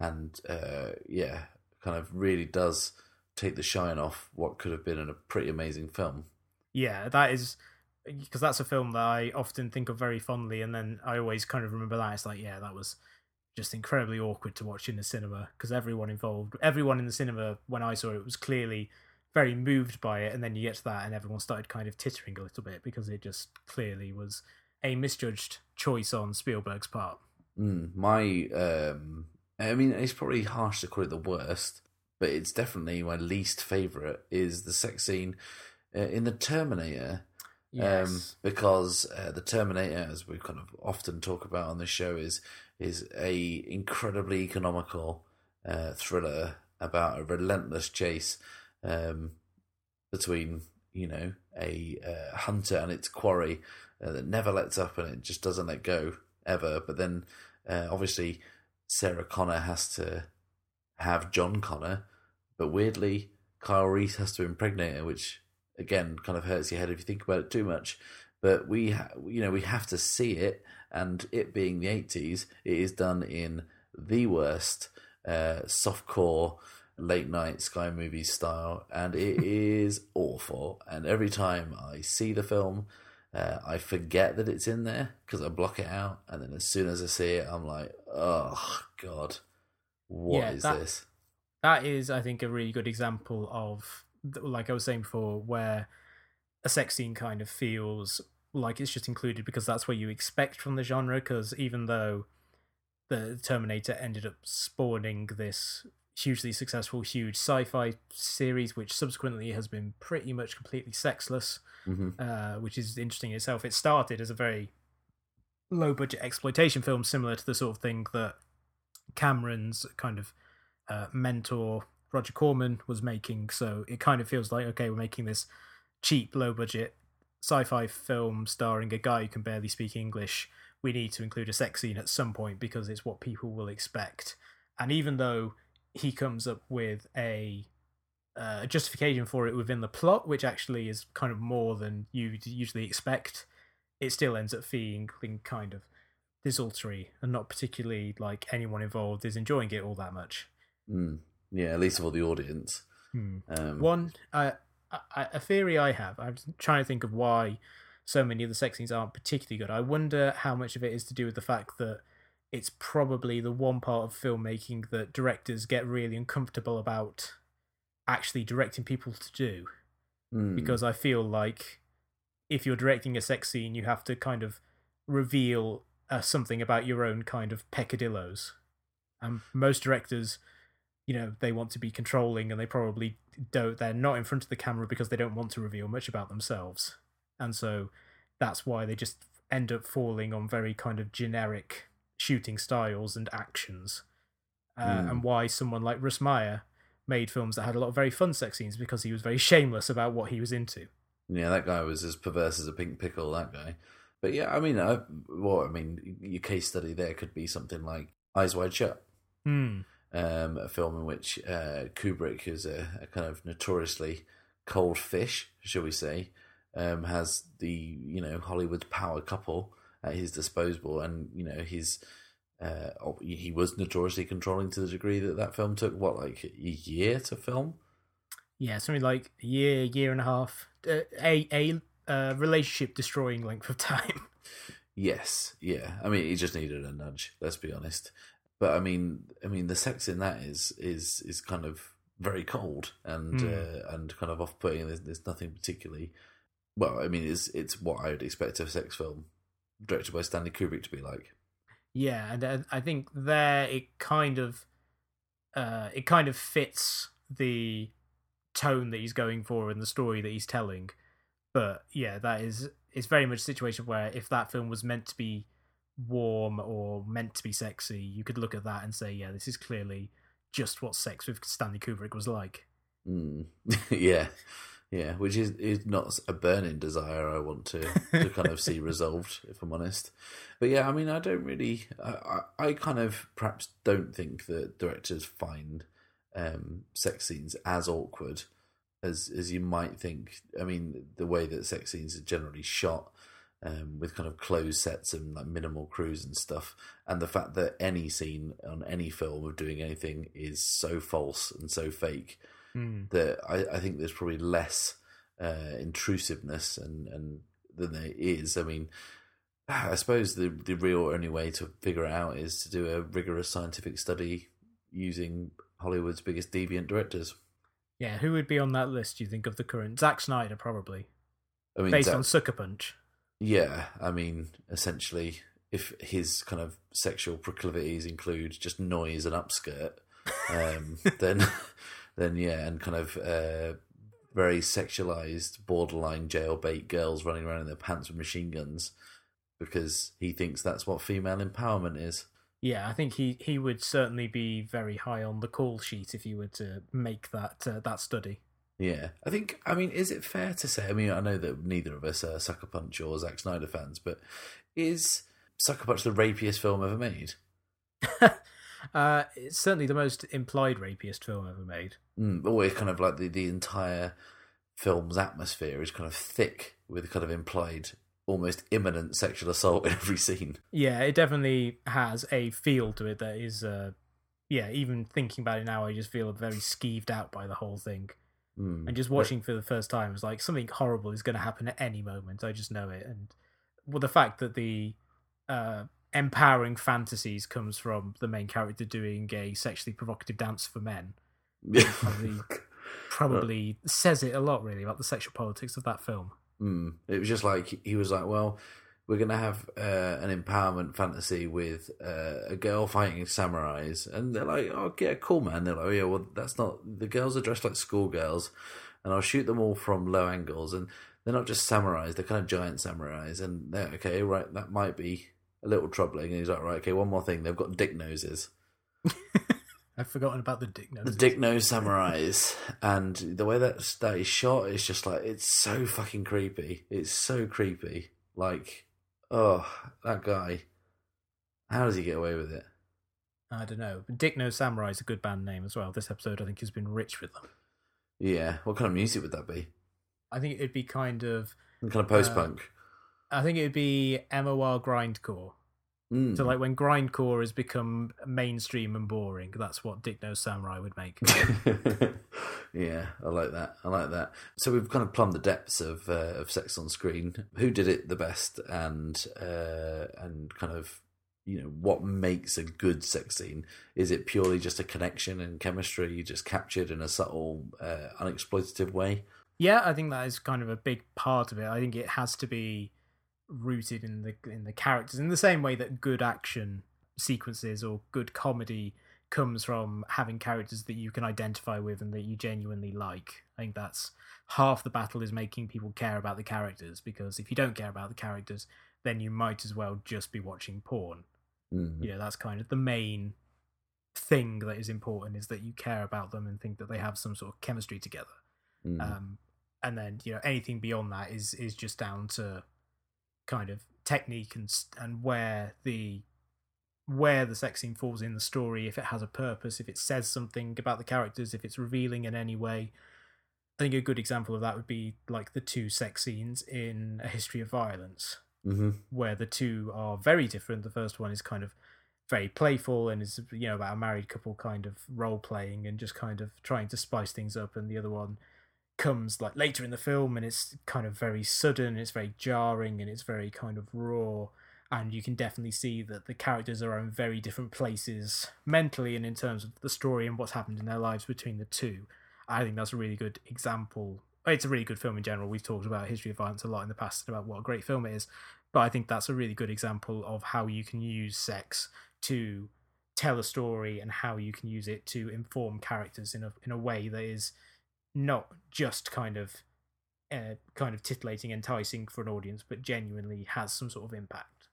And uh, yeah, kind of really does take the shine off what could have been a pretty amazing film. Yeah, that is because that's a film that I often think of very fondly, and then I always kind of remember that. It's like, yeah, that was just incredibly awkward to watch in the cinema because everyone involved, everyone in the cinema when I saw it was clearly very moved by it, and then you get to that, and everyone started kind of tittering a little bit because it just clearly was a misjudged choice on Spielberg's part. Mm, my, um, I mean, it's probably harsh to call it the worst, but it's definitely my least favorite. Is the sex scene uh, in the Terminator? Yes. Um, because uh, the Terminator, as we kind of often talk about on this show, is is a incredibly economical uh, thriller about a relentless chase um, between you know a uh, hunter and its quarry uh, that never lets up and it just doesn't let go ever. But then uh, obviously Sarah Connor has to have John Connor, but weirdly Kyle Reese has to impregnate her, which again kind of hurts your head if you think about it too much. But we, ha- you know, we have to see it, and it being the eighties, it is done in the worst uh, softcore late night Sky Movies style, and it [laughs] is awful. And every time I see the film, uh, I forget that it's in there because I block it out, and then as soon as I see it, I'm like, oh god, what Yeah, is that- this? that is, I think, a really good example of, like I was saying before, where a sex scene kind of feels like it's just included because that's what you expect from the genre. Because even though the Terminator ended up spawning this hugely successful, huge sci-fi series, which subsequently has been pretty much completely sexless, hmm uh, which is interesting in itself. It started as a very low budget exploitation film, similar to the sort of thing that Cameron's kind of uh, mentor Roger Corman was making. So it kind of feels like okay, we're making this cheap, low budget sci-fi film starring a guy who can barely speak English. We need to include a sex scene at some point because it's what people will expect. And even though he comes up with a uh, justification for it within the plot, which actually is kind of more than you usually expect, it still ends up feeling kind of desultory and not particularly like anyone involved is enjoying it all that much. Mm. Yeah, at least for the audience. Hmm. Um, One, uh, a, a theory I have, I'm trying to think of why so many of the sex scenes aren't particularly good. I wonder how much of it is to do with the fact that it's probably the one part of filmmaking that directors get really uncomfortable about actually directing people to do. mm, Because I feel like if you're directing a sex scene, you have to kind of reveal uh, something about your own kind of peccadillos. And most directors, you know, they want to be controlling and they probably don't, they're not in front of the camera because they don't want to reveal much about themselves. And so that's why they just end up falling on very kind of generic shooting styles and actions. Uh, Hmm. And why someone like Russ Meyer made films that had a lot of very fun sex scenes because he was very shameless about what he was into. Yeah, that guy was as perverse as a pink pickle. That guy. But yeah, I mean, I, well, I mean, your case study there could be something like Eyes Wide Shut, Hmm. um, a film in which uh, Kubrick is a, a kind of notoriously cold fish, shall we say, um, has the you know Hollywood power couple at his disposal, and you know his. Uh, he was notoriously controlling to the degree that that film took what like a year to film. Yeah, something like a year, year and a half, uh, a a uh, relationship destroying length of time. [laughs] Yes, yeah. I mean, he just needed a nudge. Let's be honest. But I mean, I mean, the sex in that is is is kind of very cold and uh, and kind of off putting. There's, there's nothing particularly. Well, I mean, it's it's what I would expect of a sex film directed by Stanley Kubrick to be like. Yeah, and I think there it kind of uh it kind of fits the tone that he's going for and the story that he's telling. But yeah, that is it's very much a situation where if that film was meant to be warm or meant to be sexy, you could look at that and say, yeah, this is clearly just what sex with Stanley Kubrick was like. Mm. [laughs] yeah, yeah. Which is is not a burning desire I want to to kind of see resolved, if I'm honest. But yeah, I mean, I don't really. I I, kind of perhaps don't think that directors find um, sex scenes as awkward as as you might think. I mean, the way that sex scenes are generally shot. Um, with kind of closed sets and like minimal crews and stuff, and the fact that any scene on any film of doing anything is so false and so fake Mm. that I, I think there's probably less uh, intrusiveness and, and than there is. I mean, [sighs] I suppose the the real only way to figure it out is to do a rigorous scientific study using Hollywood's biggest deviant directors. Yeah, who would be on that list? Do you think of the current Zack Snyder probably I mean, based on Sucker Punch? yeah, I mean, essentially, if his kind of sexual proclivities include just noise and upskirt, um, [laughs] then then yeah, and kind of uh, very sexualized, borderline jailbait girls running around in their pants with machine guns because he thinks that's what female empowerment is. Yeah, I think he he would certainly be very high on the call sheet if you were to make that uh, that study. Yeah, I think. I mean, is it fair to say? I mean, I know that neither of us are Sucker Punch or Zack Snyder fans, but is Sucker Punch the rapiest film ever made? [laughs] uh, it's certainly the most implied rapiest film ever made. Mm, always kind of like the the entire film's atmosphere is kind of thick with kind of implied, almost imminent sexual assault in every scene. Yeah, it definitely has a feel to it that is. Uh, yeah, even thinking about it now, I just feel very skeeved out by the whole thing. Mm. And just watching for the first time, it's like something horrible is going to happen at any moment. I just know it. And well, the fact that the uh, empowering fantasies comes from the main character doing a sexually provocative dance for men [laughs] probably probably says it a lot, really, about the sexual politics of that film. Mm. It was just like he was like, well, we're gonna have uh, an empowerment fantasy with uh, a girl fighting samurais, and they're like, oh, yeah, cool, man. They're like, yeah, well, that's not. The girls are dressed like schoolgirls, and I'll shoot them all from low angles, and they're not just samurais; they're kind of giant samurais, and they're okay, right? That might be a little troubling. And he's like, right, okay, one more thing, they've got dick noses. [laughs] I've forgotten about the dick nose. The dick nose samurais, and the way that that is shot is just like it's so fucking creepy. It's so creepy. Like, oh, that guy. How does he get away with it? I don't know. Dick Nose Samurai is a good band name as well. This episode, I think, has been rich with them. Yeah. What kind of music would that be? I think it'd be kind of. Kind of post punk. Uh, I think it'd be MOR grindcore. Mm. So, like when grindcore has become mainstream and boring, that's what Dick No Samurai would make. [laughs] yeah, I like that. I like that. So we've kind of plumbed the depths of uh, of sex on screen. Who did it the best, and uh, and kind of you know what makes a good sex scene? Is it purely just a connection and chemistry you just captured in a subtle, uh, unexploitative way? yeah, I think that is kind of a big part of it. I think it has to be rooted in the in the characters in the same way that good action sequences or good comedy comes from having characters that you can identify with and that you genuinely like. I think that's half the battle is making people care about the characters because if you don't care about the characters, then you might as well just be watching porn. Mm. You know, that's kind of the main thing that is important is that you care about them and think that they have some sort of chemistry together. Mm. Um, and then you know anything beyond that is is just down to kind of technique and and where the where the sex scene falls in the story if it has a purpose if it says something about the characters if it's revealing in any way. I think a good example of that would be like the two sex scenes in a history of violence. Hmm where the two are very different. The first one is kind of very playful and is you know about a married couple kind of role playing and just kind of trying to spice things up and the other one comes like later in the film and it's kind of very sudden it's very jarring and it's very kind of raw. And you can definitely see that the characters are in very different places mentally and in terms of the story and what's happened in their lives between the two. I think that's a really good example. It's a really good film in general. We've talked about history of violence a lot in the past about what a great film it is. But i think that's a really good example of how you can use sex to tell a story and how you can use it to inform characters in a in a way that is not just kind of uh, kind of titillating, enticing for an audience, but genuinely has some sort of impact.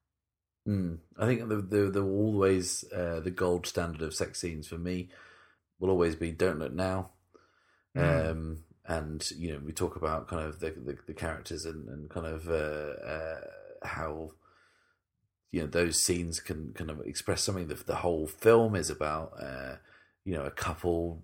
Mm. I think the the, the always uh, the gold standard of sex scenes for me will always be "Don't Look Now," Mm. um, and you know we talk about kind of the the, the characters and, and kind of uh, uh, how you know those scenes can kind of express something that the whole film is about. Uh, you know, a couple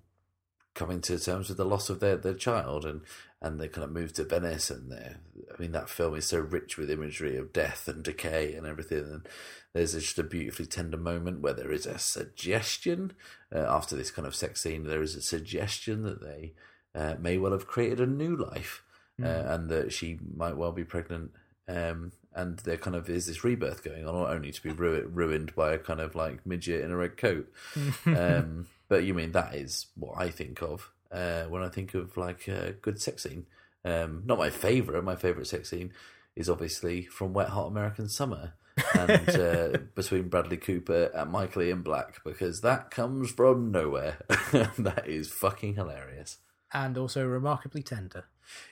coming to terms with the loss of their, their child and and they kind of move to Venice and they I mean that film is so rich with imagery of death and decay and everything and there's just a beautifully tender moment where there is a suggestion uh, after this kind of sex scene there is a suggestion that they uh, may well have created a new life uh, and that she might well be pregnant um, and there kind of is this rebirth going on, only to be ru- ruined by a kind of like midget in a red coat. [laughs] um, but you mean that is what I think of uh, when I think of like a good sex scene. Um, not my favorite. My favorite sex scene is obviously from Wet Hot American Summer. and [laughs] uh, between Bradley Cooper and Michael Ian Black because that comes from nowhere. [laughs] that is fucking hilarious. and also remarkably tender.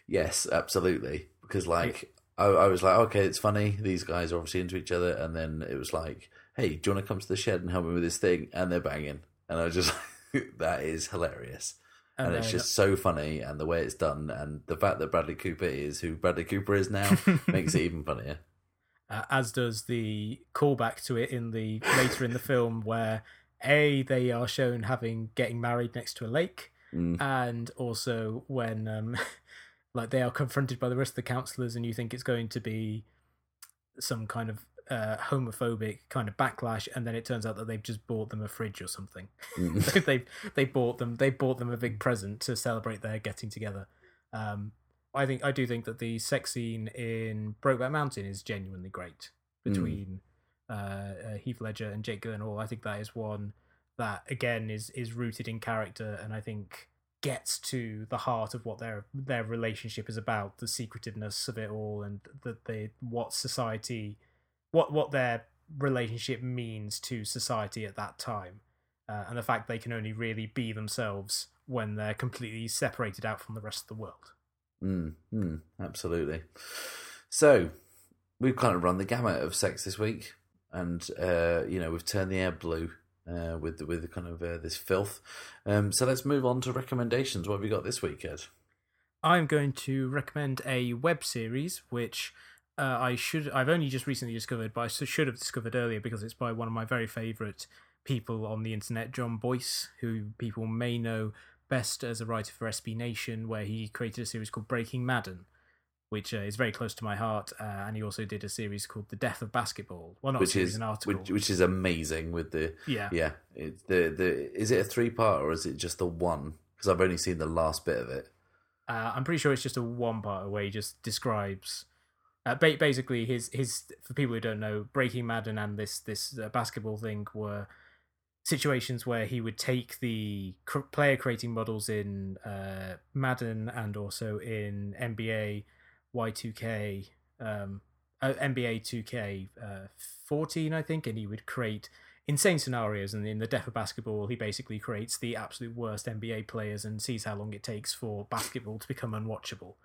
Yes, absolutely. Because like I, I was like, okay, it's funny. These guys are obviously into each other, and then it was like, hey, do you want to come to the shed and help me with this thing? And they're banging, and I was just [laughs] like, [laughs] that is hilarious. And, And it's just so funny, and the way it's done, and the fact that Bradley Cooper is who Bradley Cooper is now [laughs] makes it even funnier. uh, as does the callback to it in the later in the film where a they are shown having getting married next to a lake Mm. and also when um [laughs] like they are confronted by the rest of the counselors and you think it's going to be some kind of uh, homophobic kind of backlash and then it turns out that they've just bought them a fridge or something Mm. [laughs] they they bought them they bought them a big present to celebrate their getting together um i think i do think that the sex scene in brokeback mountain is genuinely great Mm. between uh, uh heath ledger and jake gyllenhaal i think that is one that again is is rooted in character and i think gets to the heart of what their their relationship is about the secretiveness of it all and that they what society what what their relationship means to society at that time uh, and the fact they can only really be themselves when they're completely separated out from the rest of the world. Mm, mm, absolutely. So we've kind of run the gamut of sex this week, and uh, you know we've turned the air blue uh, with the, with the kind of uh, this filth. Um, so let's move on to recommendations. What have you got this week, Ed? I'm going to recommend a web series which uh, I should I've only just recently discovered, but I should have discovered earlier because it's by one of my very favourite people on the internet, Jon Bois, who people may know best as a writer for SB Nation, where he created a series called Breaking Madden. Which uh, is very close to my heart, uh, and he also did a series called "The Death of Basketball." Well, not which series, is an article. which, which is amazing. With the yeah, yeah, it's the the is it a three part or is it just the one? Because I've only seen the last bit of it. Uh, I'm pretty sure it's just a one part where he just describes. Uh, ba- basically, his his for people who don't know, Breaking Madden and this this uh, basketball thing were situations where he would take the cr- player creating models in uh, Madden and also in NBA Y2K, um, uh, NBA 2K uh, 14, I think, and he would create insane scenarios. And in the Death of Basketball, he basically creates the absolute worst NBA players and sees how long it takes for basketball to become unwatchable.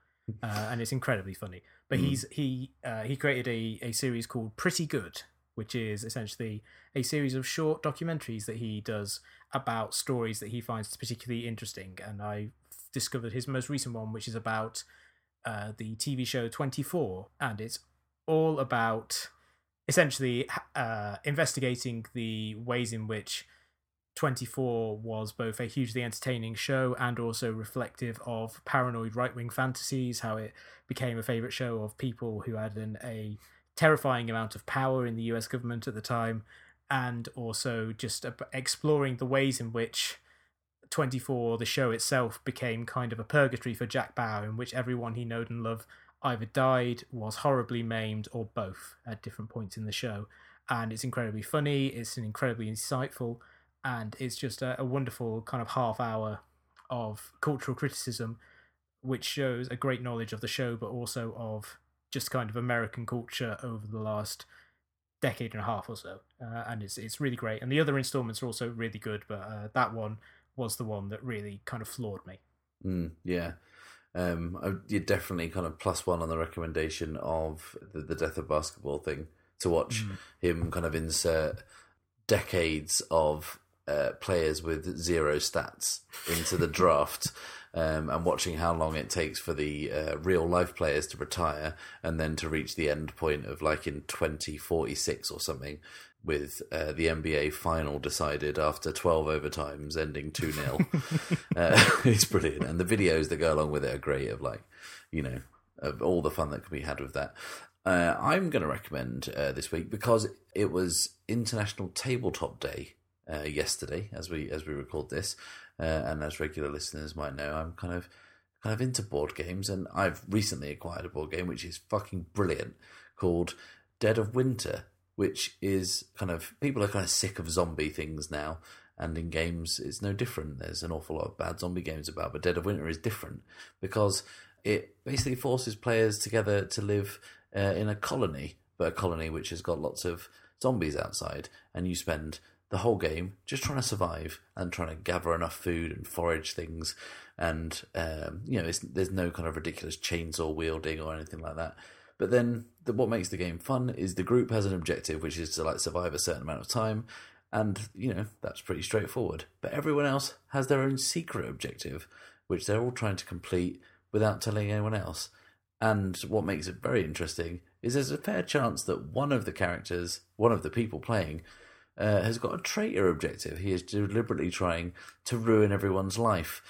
Uh, and it's incredibly funny. But he's he uh, he created a, a series called Pretty Good, which is essentially a series of short documentaries that he does about stories that he finds particularly interesting. And I discovered his most recent one, which is about uh, the TV show 24, and it's all about essentially uh, investigating the ways in which 24 was both a hugely entertaining show and also reflective of paranoid right wing fantasies, how it became a favorite show of people who had an, a terrifying amount of power in the US government at the time, and also just exploring the ways in which 24, the show itself, became kind of a purgatory for Jack Bauer, in which everyone he knowed and loved either died, was horribly maimed, or both at different points in the show. And it's incredibly funny, it's an incredibly insightful, and it's just a, a wonderful kind of half hour of cultural criticism, which shows a great knowledge of the show, but also of just kind of American culture over the last decade and a half or so. Uh, and it's it's really great. And the other installments are also really good, but uh, that one was the one that really kind of floored me. Mm, yeah. Um, I- you're definitely kind of plus one on the recommendation of the, the death of basketball thing to watch him kind of insert decades of uh, players with zero stats into the draft [laughs] um, and watching how long it takes for the uh, real life players to retire and then to reach the end point of like in 2046 or something with uh, the NBA final decided after 12 overtimes ending 2 0. [laughs] [laughs] uh, it's brilliant. And the videos that go along with it are great of like, you know, of all the fun that can be had with that. Uh, I'm going to recommend uh, this week because it was International Tabletop Day uh, yesterday, as we as we record this, uh, and as regular listeners might know, I'm kind of kind of into board games, and I've recently acquired a board game which is fucking brilliant called Dead of Winter, which is kind of people are kind of sick of zombie things now. And in games, it's no different. There's an awful lot of bad zombie games about, but Dead of Winter is different because it basically forces players together to live uh, in a colony, but a colony which has got lots of zombies outside, and you spend the whole game just trying to survive and trying to gather enough food and forage things, and um, you know, there's no kind of ridiculous chainsaw wielding or anything like that. But then, the, what makes the game fun is the group has an objective, which is to like survive a certain amount of time, and you know that's pretty straightforward. But everyone else has their own secret objective, which they're all trying to complete without telling anyone else. And what makes it very interesting is there's a fair chance that one of the characters, one of the people playing, uh, has got a traitor objective. He is deliberately trying to ruin everyone's life.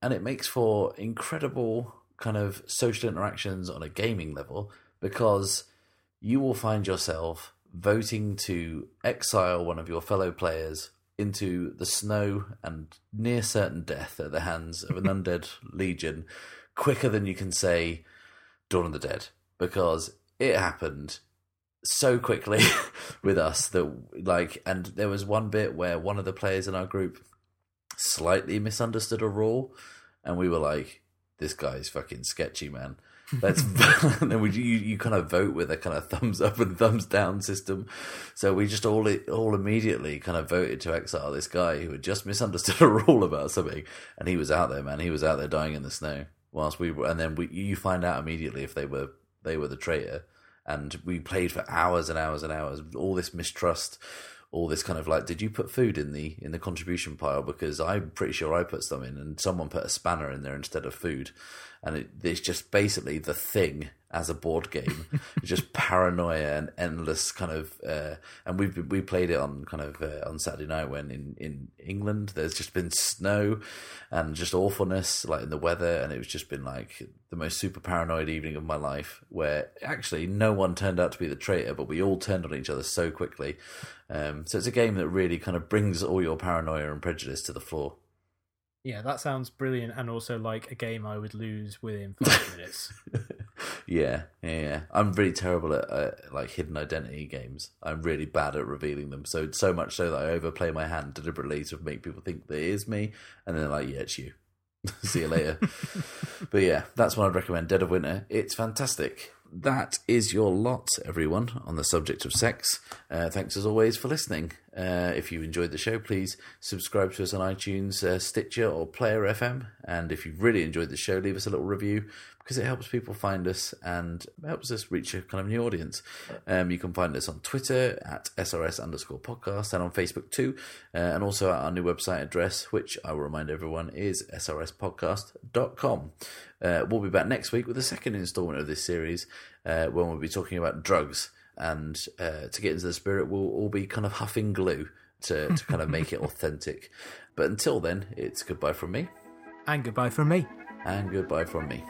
And it makes for incredible kind of social interactions on a gaming level because you will find yourself voting to exile one of your fellow players into the snow and near certain death at the hands of an [laughs] undead legion quicker than you can say Dawn of the Dead because it happened so quickly [laughs] with us that like and there was one bit where one of the players in our group slightly misunderstood a rule and we were like this guy's fucking sketchy man. Let's and [laughs] [laughs] then we you, you kind of vote with a kind of thumbs up and thumbs down system. So we just all all immediately kind of voted to exile this guy who had just misunderstood a rule about something and he was out there man. He was out there dying in the snow whilst we were, and then we you find out immediately if they were they were the traitor, and we played for hours and hours and hours. All this mistrust, all this kind of like, did you put food in the in the contribution pile? Because I'm pretty sure I put some in, and someone put a spanner in there instead of food, and it, it's just basically the thing as a board game. just [laughs] paranoia and endless kind of, uh, and we've we played it on kind of uh, on Saturday night when in in England there's just been snow and just awfulness like in the weather, and it was just been like the most super paranoid evening of my life, where actually no one turned out to be the traitor, but we all turned on each other so quickly. Um, so it's a game that really kind of brings all your paranoia and prejudice to the floor. Yeah, that sounds brilliant, and also like a game I would lose within five [laughs] minutes. yeah, yeah, I'm really terrible at uh, like hidden identity games. I'm really bad at revealing them. So so much so that I overplay my hand deliberately to make people think that it is me, and then like, yeah, it's you. [laughs] See you later. [laughs] but yeah, that's what I'd recommend. Dead of Winter. It's fantastic that is your lot, everyone, on the subject of sex. Uh, thanks as always for listening. Uh, if you enjoyed the show, please subscribe to us on iTunes, uh, Stitcher, or Player FM. And if you've really enjoyed the show, leave us a little review because it helps people find us and helps us reach a kind of new audience. Um, you can find us on Twitter at SRS underscore podcast and on Facebook too, uh, and also at our new website address, which I will remind everyone is srspodcast.com. Uh, we'll be back next week with the second installment of this series uh, when we'll be talking about drugs. And uh, to get into the spirit, we'll all be kind of huffing glue to, to kind of make it [laughs] authentic. But until then, it's goodbye from me. And goodbye from me. And goodbye from me.